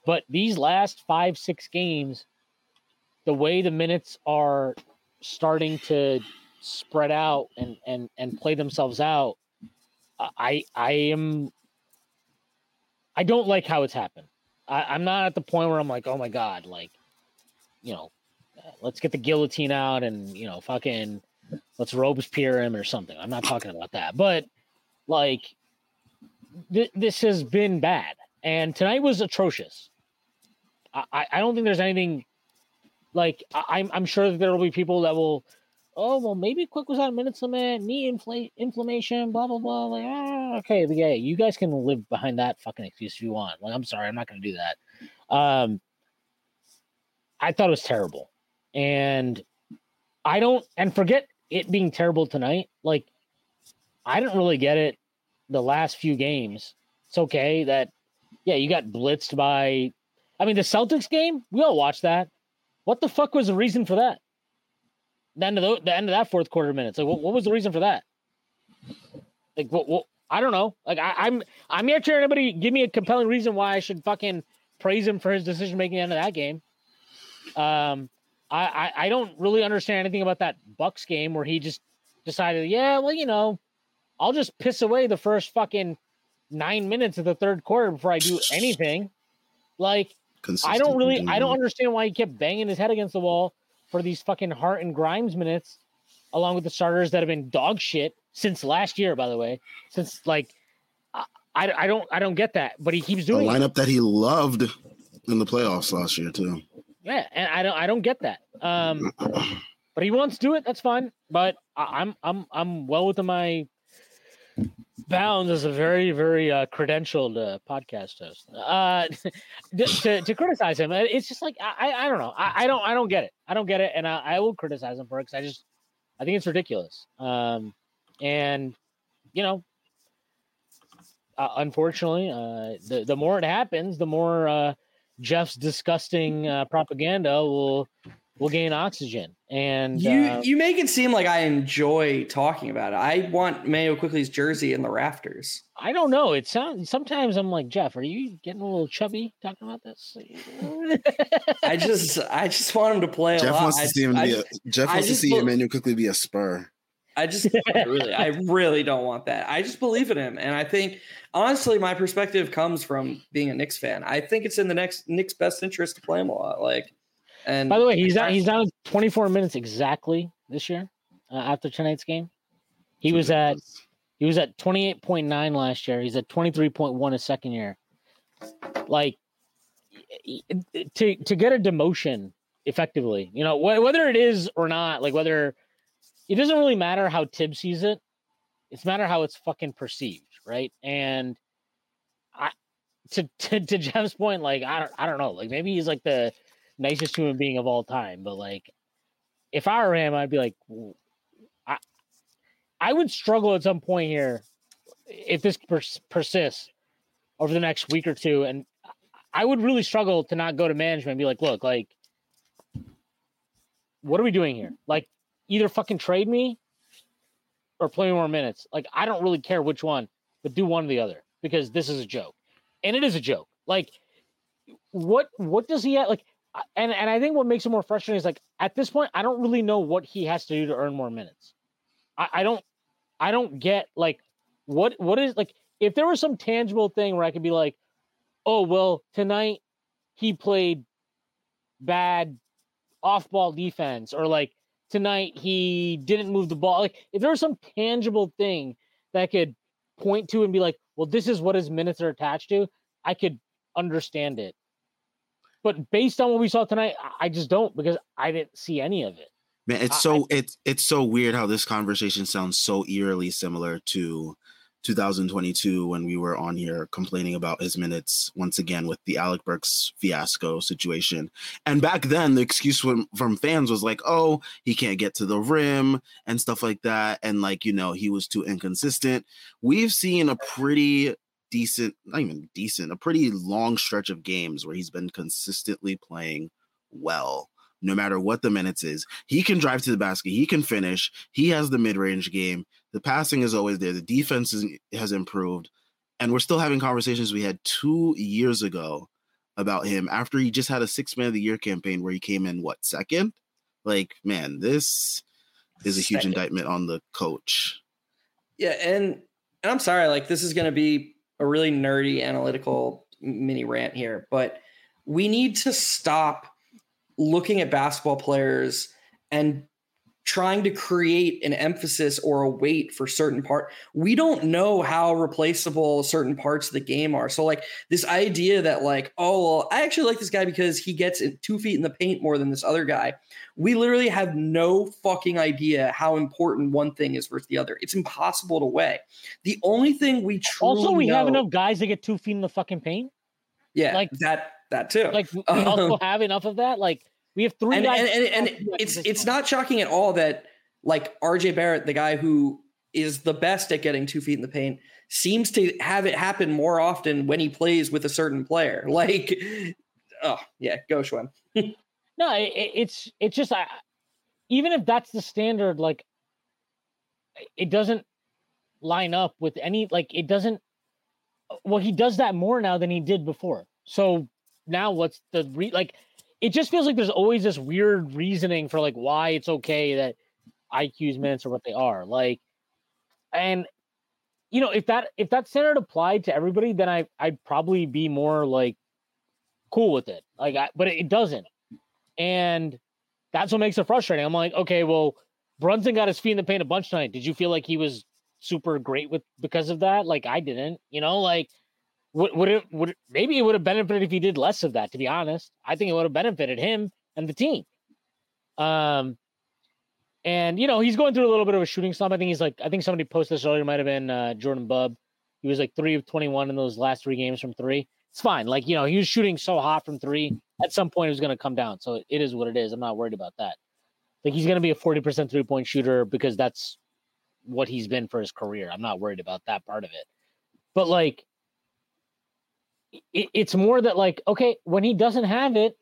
Speaker 3: But these last five six games, the way the minutes are starting to spread out and and and play themselves out, I I am I don't like how it's happened. I, I'm not at the point where I'm like, oh my god, like, you know, let's get the guillotine out and you know, fucking let's Robespierre him or something. I'm not talking about that, but like th- this has been bad, and tonight was atrocious. I- I don't think there's anything like I'm I'm sure that there will be people that will. Oh well, maybe Quick was on minutes limit, knee inflate inflammation, blah blah blah. Like, ah, okay, but yeah, you guys can live behind that fucking excuse if you want. Like, I'm sorry, I'm not going to do that. Um, I thought it was terrible, and I don't and forget it being terrible tonight. Like, I didn't really get it the last few games. It's okay that, yeah, you got blitzed by. I mean, the Celtics game, we all watched that. What the fuck was the reason for that? The end of the, the end of that fourth quarter minutes. Like, what, what was the reason for that? Like, what? what I don't know. Like, I, I'm I'm here to anybody give me a compelling reason why I should fucking praise him for his decision making end of that game. Um, I, I I don't really understand anything about that Bucks game where he just decided, yeah, well, you know, I'll just piss away the first fucking nine minutes of the third quarter before I do anything. Like, I don't really, I don't understand why he kept banging his head against the wall for these fucking Hart and Grimes minutes, along with the starters that have been dog shit since last year. By the way, since like, I, I, don't, I don't get that, but he keeps doing it.
Speaker 2: lineup that he loved in the playoffs last year too.
Speaker 3: Yeah, and I don't, I don't get that. Um, but he wants to do it. That's fine. But I, I'm, I'm, I'm well within my bounds is a very, very uh, credentialed uh, podcast host. Uh, to, to criticize him, it's just like I, I don't know. I, I don't, I don't get it. I don't get it, and I, I will criticize him for it because I just, I think it's ridiculous. Um, and you know, uh, unfortunately, uh, the the more it happens, the more uh, Geoff's disgusting uh, propaganda will will gain oxygen. And
Speaker 4: You
Speaker 3: uh,
Speaker 4: you make it seem like I enjoy talking about it. I want Mayo Quickley's jersey in the rafters.
Speaker 3: I don't know. It sounds sometimes I'm like Geoff. Are you getting a little chubby talking about this?
Speaker 4: I just I just want him to play a
Speaker 2: Jeff
Speaker 4: lot.
Speaker 2: wants to
Speaker 4: I,
Speaker 2: see him
Speaker 4: I,
Speaker 2: be a Jeff
Speaker 4: I
Speaker 2: wants to
Speaker 4: just
Speaker 2: see
Speaker 4: bel-
Speaker 2: Immanuel Quickley be a spur.
Speaker 4: I just really I really don't want that. I just believe in him, and I think honestly, my perspective comes from being a Knicks fan. I think it's in the next Knicks' best interest to play him a lot. Like, and
Speaker 3: By the way, he's not he's down 24 minutes exactly this year uh, after tonight's game. He was at he was at 28.9 last year. He's at 23.1 his second year. Like to to get a demotion effectively, you know, wh- whether it is or not, like whether it doesn't really matter how Thibs sees it. It's matter how it's fucking perceived, right? And I to to, to Geoff's point, like I don't I don't know, like maybe he's like the nicest human being of all time, but like if I were him, I'd be like, I, I would struggle at some point here if this pers- persists over the next week or two, and I would really struggle to not go to management and be like, look, like, what are we doing here? Like, either fucking trade me or play more minutes. Like, I don't really care which one, but do one or the other because this is a joke, and it is a joke. Like, what what does he have? Like, and and I think what makes it more frustrating is like at this point, I don't really know what he has to do to earn more minutes. I, I don't I don't get like what what is like if there was some tangible thing where I could be like, oh well, tonight he played bad off ball defense, or like tonight he didn't move the ball. Like if there was some tangible thing that I could point to and be like, well, this is what his minutes are attached to, I could understand it. But based on what we saw tonight, I- I just don't because I didn't see any of it.
Speaker 2: Man, it's so it's it's so weird how this conversation sounds so eerily similar to 2022 when we were on here complaining about his minutes once again with the Alec Burks fiasco situation. And back then, the excuse from, from fans was like, oh, he can't get to the rim and stuff like that. And like, you know, he was too inconsistent. We've seen a pretty decent, not even decent, a pretty long stretch of games where he's been consistently playing well no matter what the minutes is. He can drive to the basket. He can finish. He has the mid range game. The passing is always there. The defense is, has improved. And we're still having conversations we had two years ago about him after he just had a six man of the year campaign where he came in, what, second? Like, man, this is a huge second. indictment on the coach.
Speaker 4: Yeah. And, and I'm sorry, like, this is going to be a really nerdy analytical mini rant here, but we need to stop looking at basketball players and trying to create an emphasis or a weight for certain part we don't know how replaceable certain parts of the game are. So like this idea that like oh well i actually like this guy because he gets two feet in the paint more than this other guy. We literally have no fucking idea how important one thing is versus the other. It's impossible to weigh. The only thing we truly
Speaker 3: also we
Speaker 4: know,
Speaker 3: have enough guys to get two feet in the fucking paint?
Speaker 4: Yeah like that that too.
Speaker 3: like we um, also have enough of that? Like we have three
Speaker 4: and, and, and, and it's it's not shocking at all that like RJ Barrett, the guy who is the best at getting two feet in the paint, seems to have it happen more often when he plays with a certain player. Like, oh yeah, go Shwin.
Speaker 3: no, it, it's it's just I, even if that's the standard, like it doesn't line up with any like it doesn't. Well, he does that more now than he did before. So now what's the re like? It just feels like there's always this weird reasoning for like why it's okay that IQ's minutes are what they are. Like, and you know, if that if that standard applied to everybody, then I I'd probably be more like cool with it. Like, I, but it doesn't, and that's what makes it frustrating. I'm like, okay, well, Brunson got his feet in the paint a bunch tonight. Did you feel like he was super great with because of that? Like I didn't, you know, like would, would it would maybe it would have benefited if he did less of that to be honest. I think it would have benefited him and the team. Um and you know he's going through a little bit of a shooting slump. I think he's like i think somebody posted this earlier might have been uh, jordan bub he was like three of 21 in those last three games from three. It's fine. Like you know he was shooting so hot from three. At some point it was going to come down. So it is what it is. I'm not worried about that. Like he's going to be a 40% three point shooter because that's what he's been for his career. I'm not worried about that part of it. But like it, it's more that like okay when he doesn't have it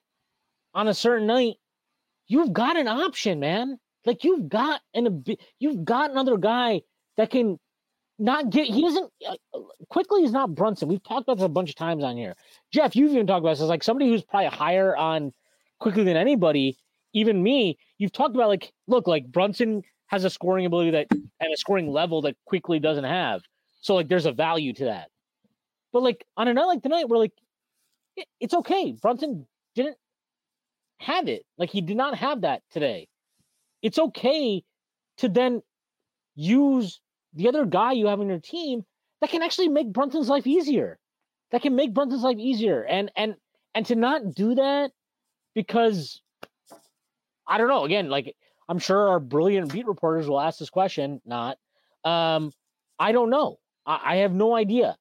Speaker 3: on a certain night you've got an option man. Like you've got an you've got another guy that can not get he doesn't uh, Quickley is not brunson. We've talked about this a bunch of times on here. Geoff you've even talked about this as like somebody who's probably higher on Quickley than anybody even me you've talked about like look like brunson has a scoring ability that and a scoring level that Quickley doesn't have. So like there's a value to that but like on a night like tonight, we're like, it's okay. Brunson didn't have it. Like he did not have that today. It's okay to then use the other guy you have on your team that can actually make Brunson's life easier. That can make Brunson's life easier. And and and to not do that because I don't know. Again, like I'm sure our brilliant beat reporters will ask this question. Not. Um, I don't know. I, I have no idea.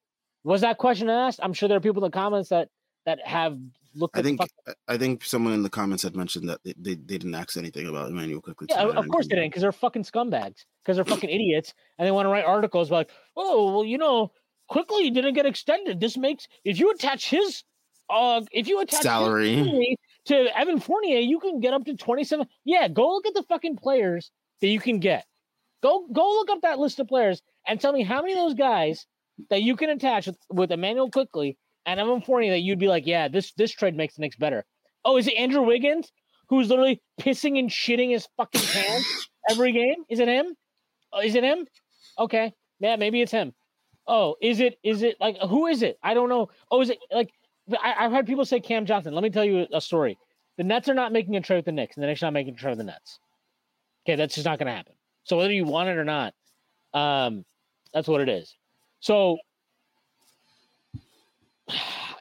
Speaker 3: Was that question asked? I'm sure there are people in the comments that that have looked.
Speaker 2: I think I think someone in the comments had mentioned that they, they, they didn't ask anything about Immanuel Quickley.
Speaker 3: Yeah, of course they didn't because they're fucking scumbags because they're fucking idiots and they want to write articles like, oh well, you know, Quickley didn't get extended. This makes if you attach his uh if you attach
Speaker 2: salary
Speaker 3: to Evan Fournier, you can get up to 27. Yeah, go look at the fucking players that you can get. Go go look up that list of players and tell me how many of those guys that you can attach with, with Immanuel Quickley, and Evan Fournier that you'd be like, yeah, this this trade makes the Knicks better. Oh, is it Andrew Wiggins who's literally pissing and shitting his fucking pants every game? Is it him? Oh, is it him? Okay, yeah, maybe it's him. Oh, is it? Is it like who is it? I don't know. Oh, is it like I, have heard people say Cam Johnson. Let me tell you a story. The Nets are not making a trade with the Knicks, and the Knicks are not making a trade with the Nets. Okay, that's just not going to happen. So whether you want it or not, um, that's what it is. So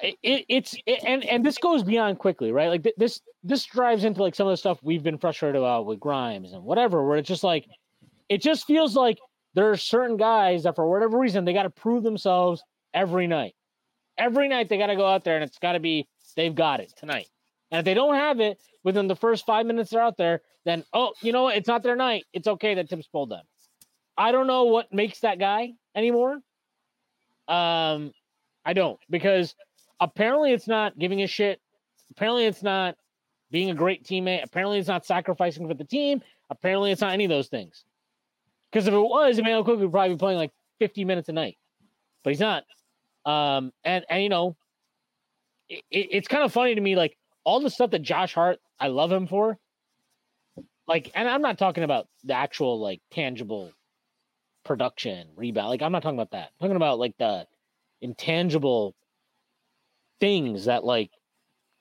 Speaker 3: it, it's it, and and this goes beyond Quickley, right? Like th- this this drives into like some of the stuff we've been frustrated about with Grimes and whatever, where it's just like it just feels like there are certain guys that for whatever reason they got to prove themselves every night. Every night they got to go out there and it's got to be they've got it tonight. And if they don't have it within the first five minutes they're out there, then oh, you know what? It's not their night. It's okay that Thibs pulled them. I don't know what makes that guy anymore. Um, I don't because apparently it's not giving a shit. Apparently it's not being a great teammate. Apparently it's not sacrificing for the team. Apparently it's not any of those things. Because if it was, Immanuel Quickley would probably be playing like 50 minutes a night, but he's not. Um, and and you know, it, it's kind of funny to me, like all the stuff that Josh Hart, I love him for. Like, and I'm not talking about the actual like tangible production rebound. Like, I'm not talking about that. I'm talking about like the intangible things that like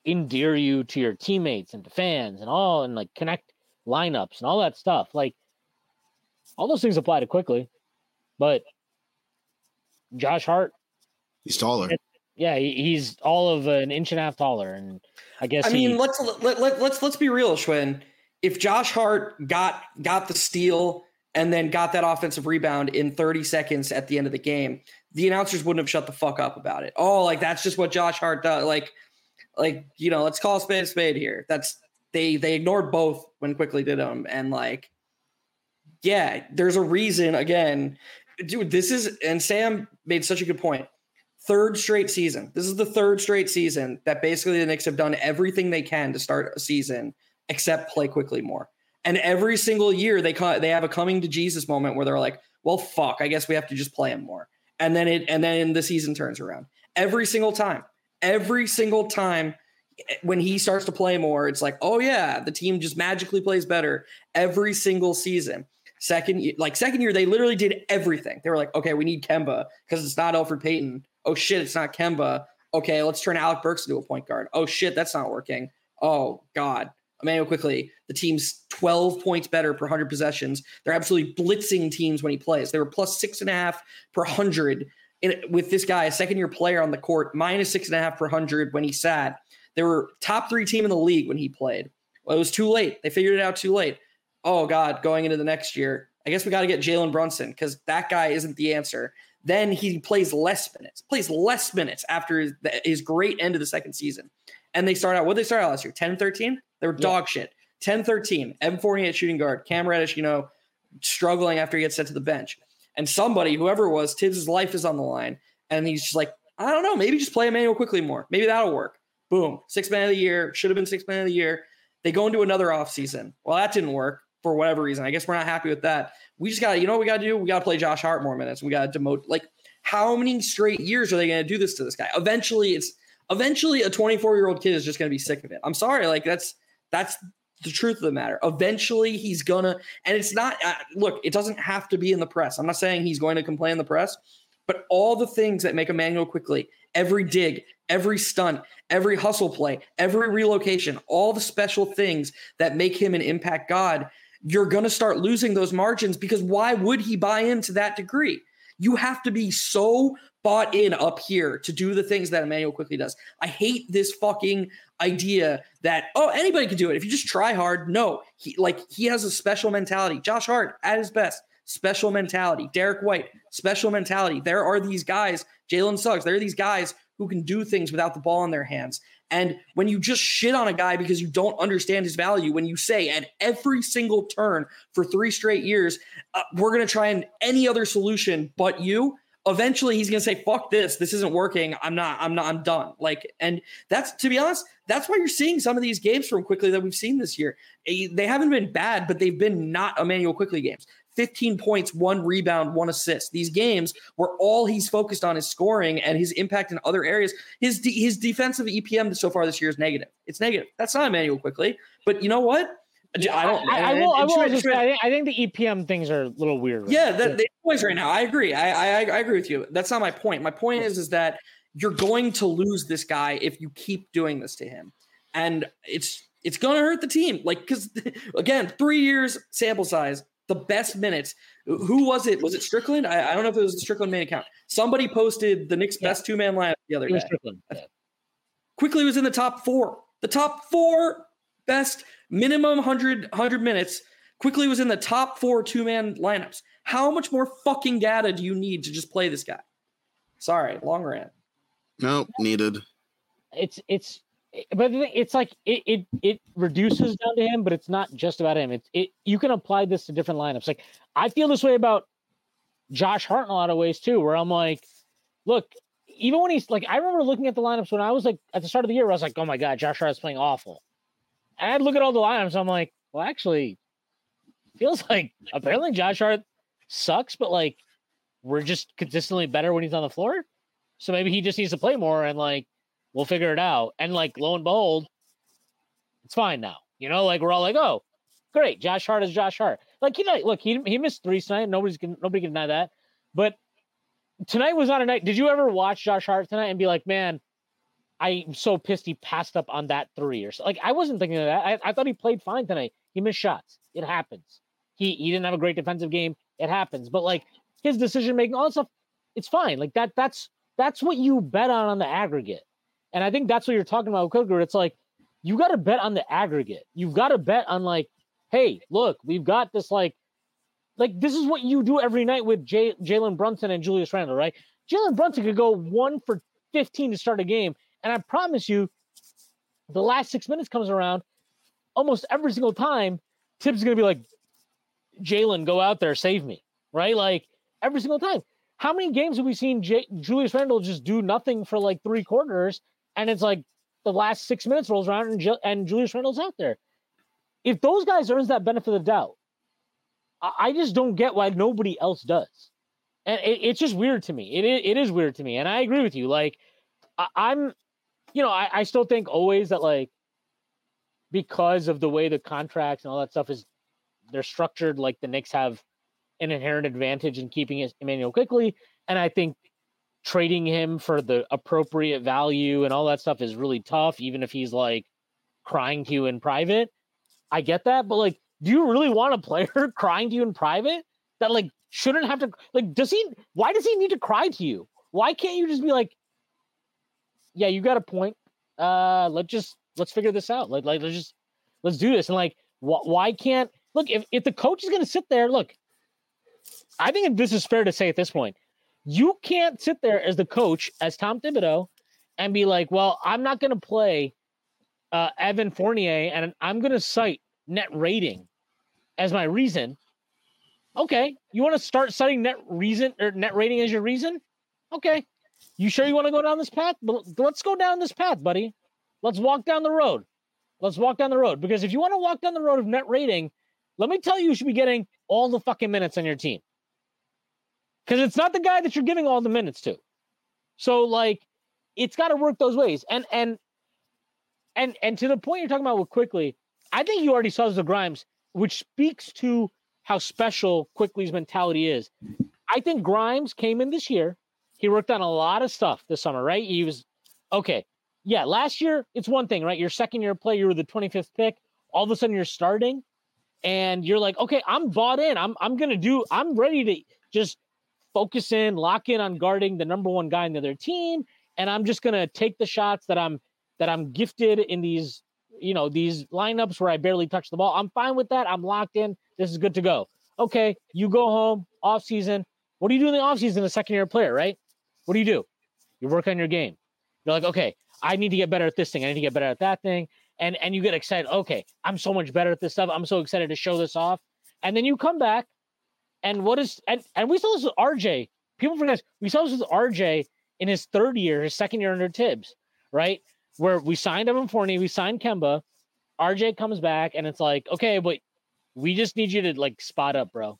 Speaker 3: endear you to your teammates and to fans and all and like connect lineups and all that stuff. Like all those things apply to Quickley, but Josh Hart,
Speaker 2: he's taller.
Speaker 3: Yeah, he's all of an inch and a half taller, and I guess.
Speaker 4: I mean, let's let, let, let's let's be real, Shwin. If Josh Hart got got the steal and then got that offensive rebound in 30 seconds at the end of the game, the announcers wouldn't have shut the fuck up about it. Oh, like that's just what Josh Hart does. Like, like you know, let's call a spade a spade here. That's they they ignored both when Quickley did them, and like, yeah, there's a reason. Again, dude, this is and Sam made such a good point. Third straight season. This is the third straight season that basically the Knicks have done everything they can to start a season except play Quickley more. And every single year they they have a coming to Jesus moment where they're like, "Well, fuck, I guess we have to just play him more." and then it and then the season turns around. Every single time every single time eh, when he starts to play more it's like oh yeah the team just magically plays better every single season. Second like second year they literally did everything. They were like okay we need kemba because it's not Elfrid payton. Oh shit it's not kemba. Okay let's turn alec burks into a point guard. Oh shit that's not working. Oh god Immanuel Quickley. the team's 12 points better per 100 possessions. They're absolutely blitzing teams when he plays. They were plus six and a half per 100 in, with this guy, a second year player on the court, minus six and a half per 100 when he sat. They were top three team in the league when he played. Well, it was too late. They figured it out too late. Oh, God, going into the next year, I guess we got to get Jalen Brunson because that guy isn't the answer. Then he plays less minutes, plays less minutes after his, his great end of the second season. And they start out, what did they start out last year? 10 13? They were dog yeah. shit. 10 13, M Fournier at shooting guard, Cam Reddish, you know, struggling after he gets sent to the bench. And somebody, whoever it was, Thibs' life is on the line. And he's just like, I don't know, maybe just play Immanuel Quickley more. Maybe that'll work. Boom. Six man of the year. Should have been six man of the year. They go into another offseason. Well, that didn't work for whatever reason. I guess we're not happy with that. We just got to, you know what we got to do? We got to play Josh Hart more minutes. We got to demote. Like, how many straight years are they going to do this to this guy? Eventually, it's eventually a 24 year old kid is just going to be sick of it. I'm sorry. Like, that's, that's the truth of the matter. Eventually, he's gonna, and it's not. Uh, look, it doesn't have to be in the press. I'm not saying he's going to complain in the press, but all the things that make Immanuel Quickley, every dig, every stunt, every hustle play, every relocation, all the special things that make him an impact god, you're gonna start losing those margins because why would he buy into that degree? You have to be so bought in up here to do the things that Immanuel Quickley does. I hate this fucking idea that oh anybody can do it if you just try hard. No, he like he has a special mentality. Josh Hart at his best, special mentality. Derrick White, special mentality. There are these guys, Jalen Suggs. There are these guys who can do things without the ball in their hands. And when you just shit on a guy because you don't understand his value, when you say at every single turn for three straight years, uh, we're going to try and any other solution but you, eventually he's going to say fuck this this isn't working. I'm not i'm not i'm done. Like and that's to be honest that's why you're seeing some of these games from Quickley that we've seen this year. They haven't been bad but they've been not Immanuel Quickley games. 15 points one rebound one assist. These games where all he's focused on is scoring and his impact in other areas his his defensive epm so far this year is negative. It's negative. That's not Immanuel Quickley but you know what
Speaker 3: I don't. I, I, will. I will just. I think, I think the EPM things are a little weird.
Speaker 4: Right yeah, the, the noise right now. I agree. I, I I agree with you. That's not my point. My point is is that you're going to lose this guy if you keep doing this to him, and it's it's going to hurt the team. Like because again, three years sample size, the best minutes. Who was it? Was it Strickland? I, I don't know if it was the Strickland main account. Somebody posted the Knicks' yeah. best two man lineup the other day. Quickley was in the top four. The top four best minimum 100, 100 minutes. Quickley was in the top four two man lineups. How much more fucking data do you need to just play this guy? Sorry, long rant.
Speaker 2: Nope, needed.
Speaker 3: It's it's but it's like it, it it reduces down to him, but it's not just about him. It's it you can apply this to different lineups. Like I feel this way about Josh Hart in a lot of ways too, where I'm like, look, even when he's like, I remember looking at the lineups when I was like at the start of the year, I was like, oh my god, Josh Hart is playing awful. And I'd look at all the lineups, I'm like, well, actually, feels like apparently Josh Hart sucks, but like we're just consistently better when he's on the floor. So maybe he just needs to play more and like we'll figure it out. And like lo and behold, it's fine now. You know, like we're all like, oh, great, Josh Hart is Josh Hart. Like you know, look, he he missed three tonight. Nobody's can nobody can deny that. But tonight was not a night. Did you ever watch Josh Hart tonight and be like, man, I'm so pissed he passed up on that three or so? Like I wasn't thinking of that. I, I thought he played fine tonight. He missed shots. It happens. He he didn't have a great defensive game. It happens. But like his decision making, all that stuff, it's fine. Like that. That's that's what you bet on on the aggregate. And I think that's what you're talking about, with Cooker. It's like you got to bet on the aggregate. You've got to bet on like, hey, look, we've got this like, like this is what you do every night with Jalen Brunson and Julius Randle, right? Jalen Brunson could go one for 15 to start a game, and I promise you, the last six minutes comes around, almost every single time, Thibs is gonna be like, Jalen, go out there, save me, right? Like every single time. How many games have we seen J- Julius Randle just do nothing for like three quarters, and it's like the last six minutes rolls around and, J- and Julius Randle's out there? If those guys earns that benefit of the doubt, I, I just don't get why nobody else does, and it, it's just weird to me. It is, it is weird to me, and I agree with you. Like I, I'm, you know, I, I still think always that like because of the way the contracts and all that stuff is they're structured like the Knicks have an inherent advantage in keeping Immanuel Quickley. And I think trading him for the appropriate value and all that stuff is really tough, even if he's like crying to you in private. I get that, but like, do you really want a player crying to you in private that like shouldn't have to like does he why does he need to cry to you? Why can't you just be like, Yeah, you got a point. Uh let's just let's figure this out. Like like let's just let's do this. And like wh- why can't look if, if the coach is gonna sit there, look, I think this is fair to say at this point. You can't sit there as the coach, as Tom Thibodeau, and be like, well, I'm not going to play uh, Evan Fournier and I'm going to cite net rating as my reason. Okay. You want to start citing net reason or net rating as your reason? Okay. You sure you want to go down this path? Let's go down this path, buddy. Let's walk down the road. Let's walk down the road. Because if you want to walk down the road of net rating, let me tell you, you should be getting all the fucking minutes on your team because it's not the guy that you're giving all the minutes to. So like, it's got to work those ways. And and and and to the point you're talking about with Quickley, I think you already saw the Grimes, which speaks to how special Quickley's mentality is. I think Grimes came in this year. He worked on a lot of stuff this summer, right? He was okay. Yeah, last year it's one thing, right? Your second year play, you were the 25th pick. All of a sudden you're starting, and you're like, okay, I'm bought in. I'm I'm gonna do. I'm ready to just focus in, lock in on guarding the number one guy in the other team, and I'm just gonna take the shots that I'm that I'm gifted in these, you know, these lineups where I barely touch the ball. I'm fine with that. I'm locked in. This is good to go. Okay, you go home off season. What do you do in the off season? A second year player, right? What do you do? You work on your game. You're like, okay, I need to get better at this thing. I need to get better at that thing. And and you get excited. Okay, I'm so much better at this stuff. I'm so excited to show this off. And then you come back and what is and and we saw this with RJ. People forget we saw this with RJ in his third year, his second year under Thibs, right? Where we signed Evan Fournier, we signed Kemba. RJ comes back and it's like, okay, but we just need you to like spot up, bro.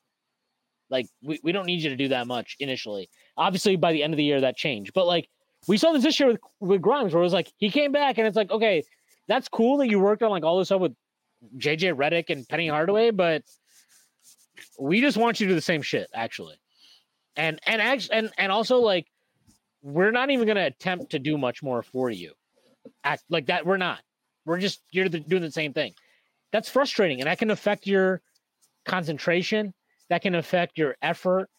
Speaker 3: Like we, we don't need you to do that much initially. Obviously, by the end of the year that changed. But like we saw this this year with, with Grimes, where it was like he came back and it's like, okay, that's cool that you worked on like all this stuff with JJ Redick and Penny Hardaway, but we just want you to do the same shit, actually. And and actually and and also like we're not even gonna attempt to do much more for you. Act like that. We're not. We're just you're doing the same thing. That's frustrating, and that can affect your concentration. That can affect your effort.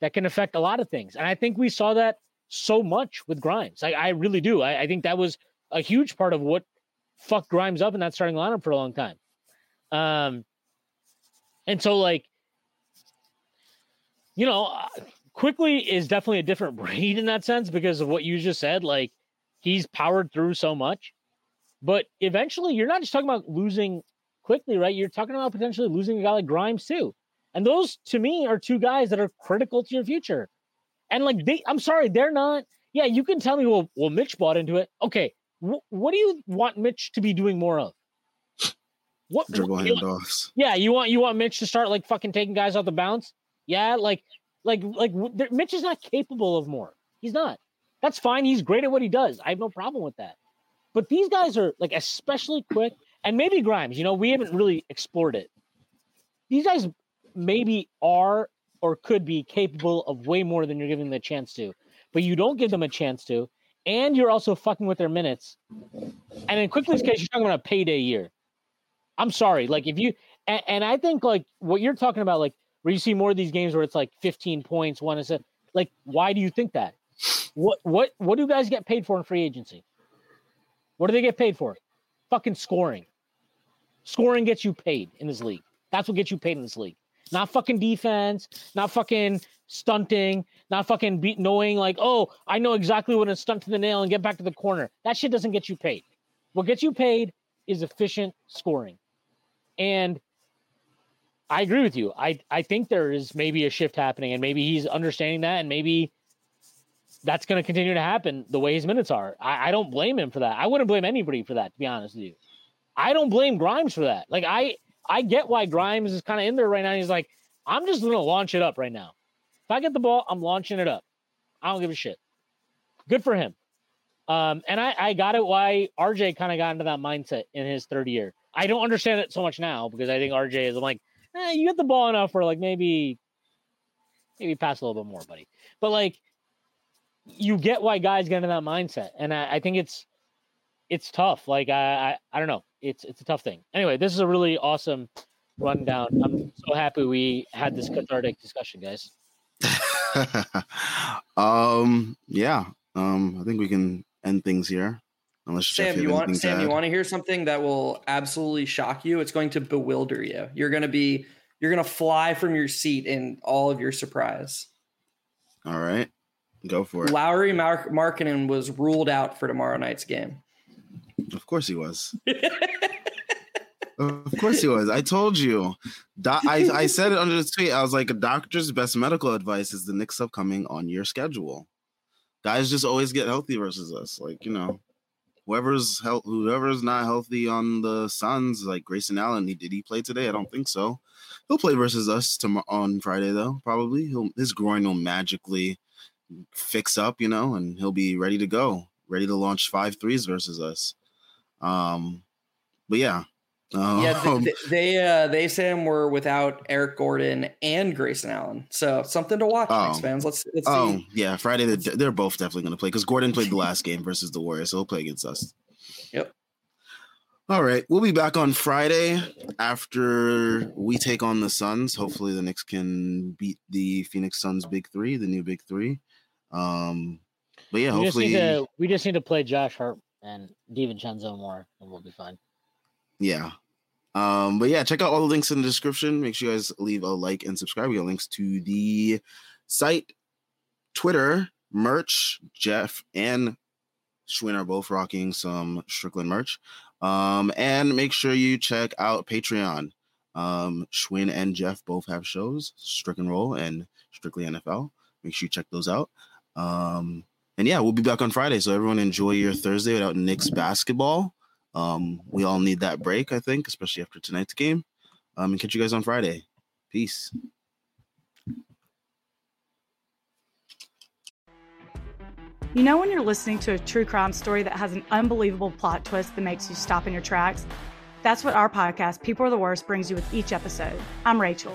Speaker 3: That can affect a lot of things. And I think we saw that so much with Grimes. I, I really do. I, I think that was a huge part of what fucked Grimes up in that starting lineup for a long time. Um, and so like, you know, Quickley is definitely a different breed in that sense because of what you just said. Like, he's powered through so much, but eventually, you're not just talking about losing Quickley, right? You're talking about potentially losing a guy like Grimes too. And those to me are two guys that are critical to your future. And like they, I'm sorry, they're not. Yeah, you can tell me, well, well, Mitch bought into it. Okay, wh- what do you want Mitch to be doing more of? What
Speaker 2: Dribble
Speaker 3: what-
Speaker 2: handoffs.
Speaker 3: Yeah, you want you want Mitch to start like fucking taking guys off the bounce. Yeah, like like like there- Mitch is not capable of more. He's not. That's fine. He's great at what he does. I have no problem with that. But these guys are like especially quick, and maybe Grimes. You know, we haven't really explored it. These guys maybe are or could be capable of way more than you're giving them a chance to, but you don't give them a chance to, and you're also fucking with their minutes. And in Quickley's case, you're talking about a payday year. I'm sorry, like if you and, and I think like what you're talking about, like where you see more of these games where it's like 15 points, one is a, like, why do you think that? What what what do guys get paid for in free agency? What do they get paid for? Fucking scoring. Scoring gets you paid in this league. That's what gets you paid in this league. Not fucking defense, not fucking stunting, not fucking beat knowing like, oh, I know exactly when to stunt to the nail and get back to the corner. That shit doesn't get you paid. What gets you paid is efficient scoring. And I agree with you. I I think there is maybe a shift happening, and maybe he's understanding that, and maybe that's going to continue to happen the way his minutes are. I, I don't blame him for that. I wouldn't blame anybody for that, to be honest with you. I don't blame Grimes for that. Like I I get why Grimes is kind of in there right now. He's like, I'm just to launch it up right now. If I get the ball, I'm launching it up. I don't give a shit. Good for him. Um, and I, I got it why RJ kind of got into that mindset in his third year. I don't understand it so much now because I think RJ is I'm like, eh, you get the ball enough for like maybe maybe pass a little bit more, buddy. But like you get why guys get into that mindset. And I, I think it's it's tough. Like I, I I don't know. It's it's a tough thing. Anyway, this is a really awesome rundown. I'm so happy we had this cathartic discussion, guys.
Speaker 2: um, yeah. Um, I think we can end things here. Unless Geoff,
Speaker 4: Sam, you want Sam, you want to hear something that will absolutely shock you? It's going to bewilder you. You're going to be you're going to fly from your seat in all of your surprise.
Speaker 2: All right, go for it.
Speaker 4: Lauri Mark Markkanen was ruled out for tomorrow night's game.
Speaker 2: Of course he was. Of course he was. I told you. Do- I, I said it under the tweet. I was like, a doctor's best medical advice is the Knicks upcoming on your schedule. Guys just always get healthy versus us. Like, you know, whoever's health, whoever's not healthy on the Suns, like Grayson Allen, he did he play today? I don't think so. He'll play versus us tomorrow on Friday though. Probably he'll his groin will magically fix up, you know, and he'll be ready to go, ready to launch five threes versus us. Um, but yeah, um,
Speaker 4: yeah, th- th- they uh, they Sam were without Eric Gordon and Grayson Allen, so something to watch, Knicks
Speaker 2: Oh.
Speaker 4: fans. Let's let's
Speaker 2: oh
Speaker 4: see.
Speaker 2: yeah, Friday they're, they're both definitely going to play because Gordon played the last game versus the Warriors, so he'll play against us.
Speaker 4: Yep.
Speaker 2: All right, we'll be back on Friday after we take on the Suns. Hopefully, the Knicks can beat the Phoenix Suns big three, the new big three. Um, but yeah,
Speaker 3: we just
Speaker 2: hopefully,
Speaker 3: need to we just need to play Josh Hart and DiVincenzo more, and we'll be fine.
Speaker 2: Yeah. Um, but yeah, check out all the links in the description. Make sure you guys leave a like and subscribe. We got links to the site, Twitter, merch. Geoff and Shwin are both rocking some Strickland merch. Um, and make sure you check out Patreon. Um, Shwin and Geoff both have shows, Strick and Roll and Strictly NFL. Make sure you check those out. Um, and yeah, we'll be back on Friday. So everyone enjoy your Thursday without Knicks basketball. Um, we all need that break, I think, especially after tonight's game. Um, and catch you guys on Friday. Peace.
Speaker 5: You know, when you're listening to a true crime story that has an unbelievable plot twist that makes you stop in your tracks? That's what our podcast, People Are the Worst, brings you with each episode. I'm Rachel.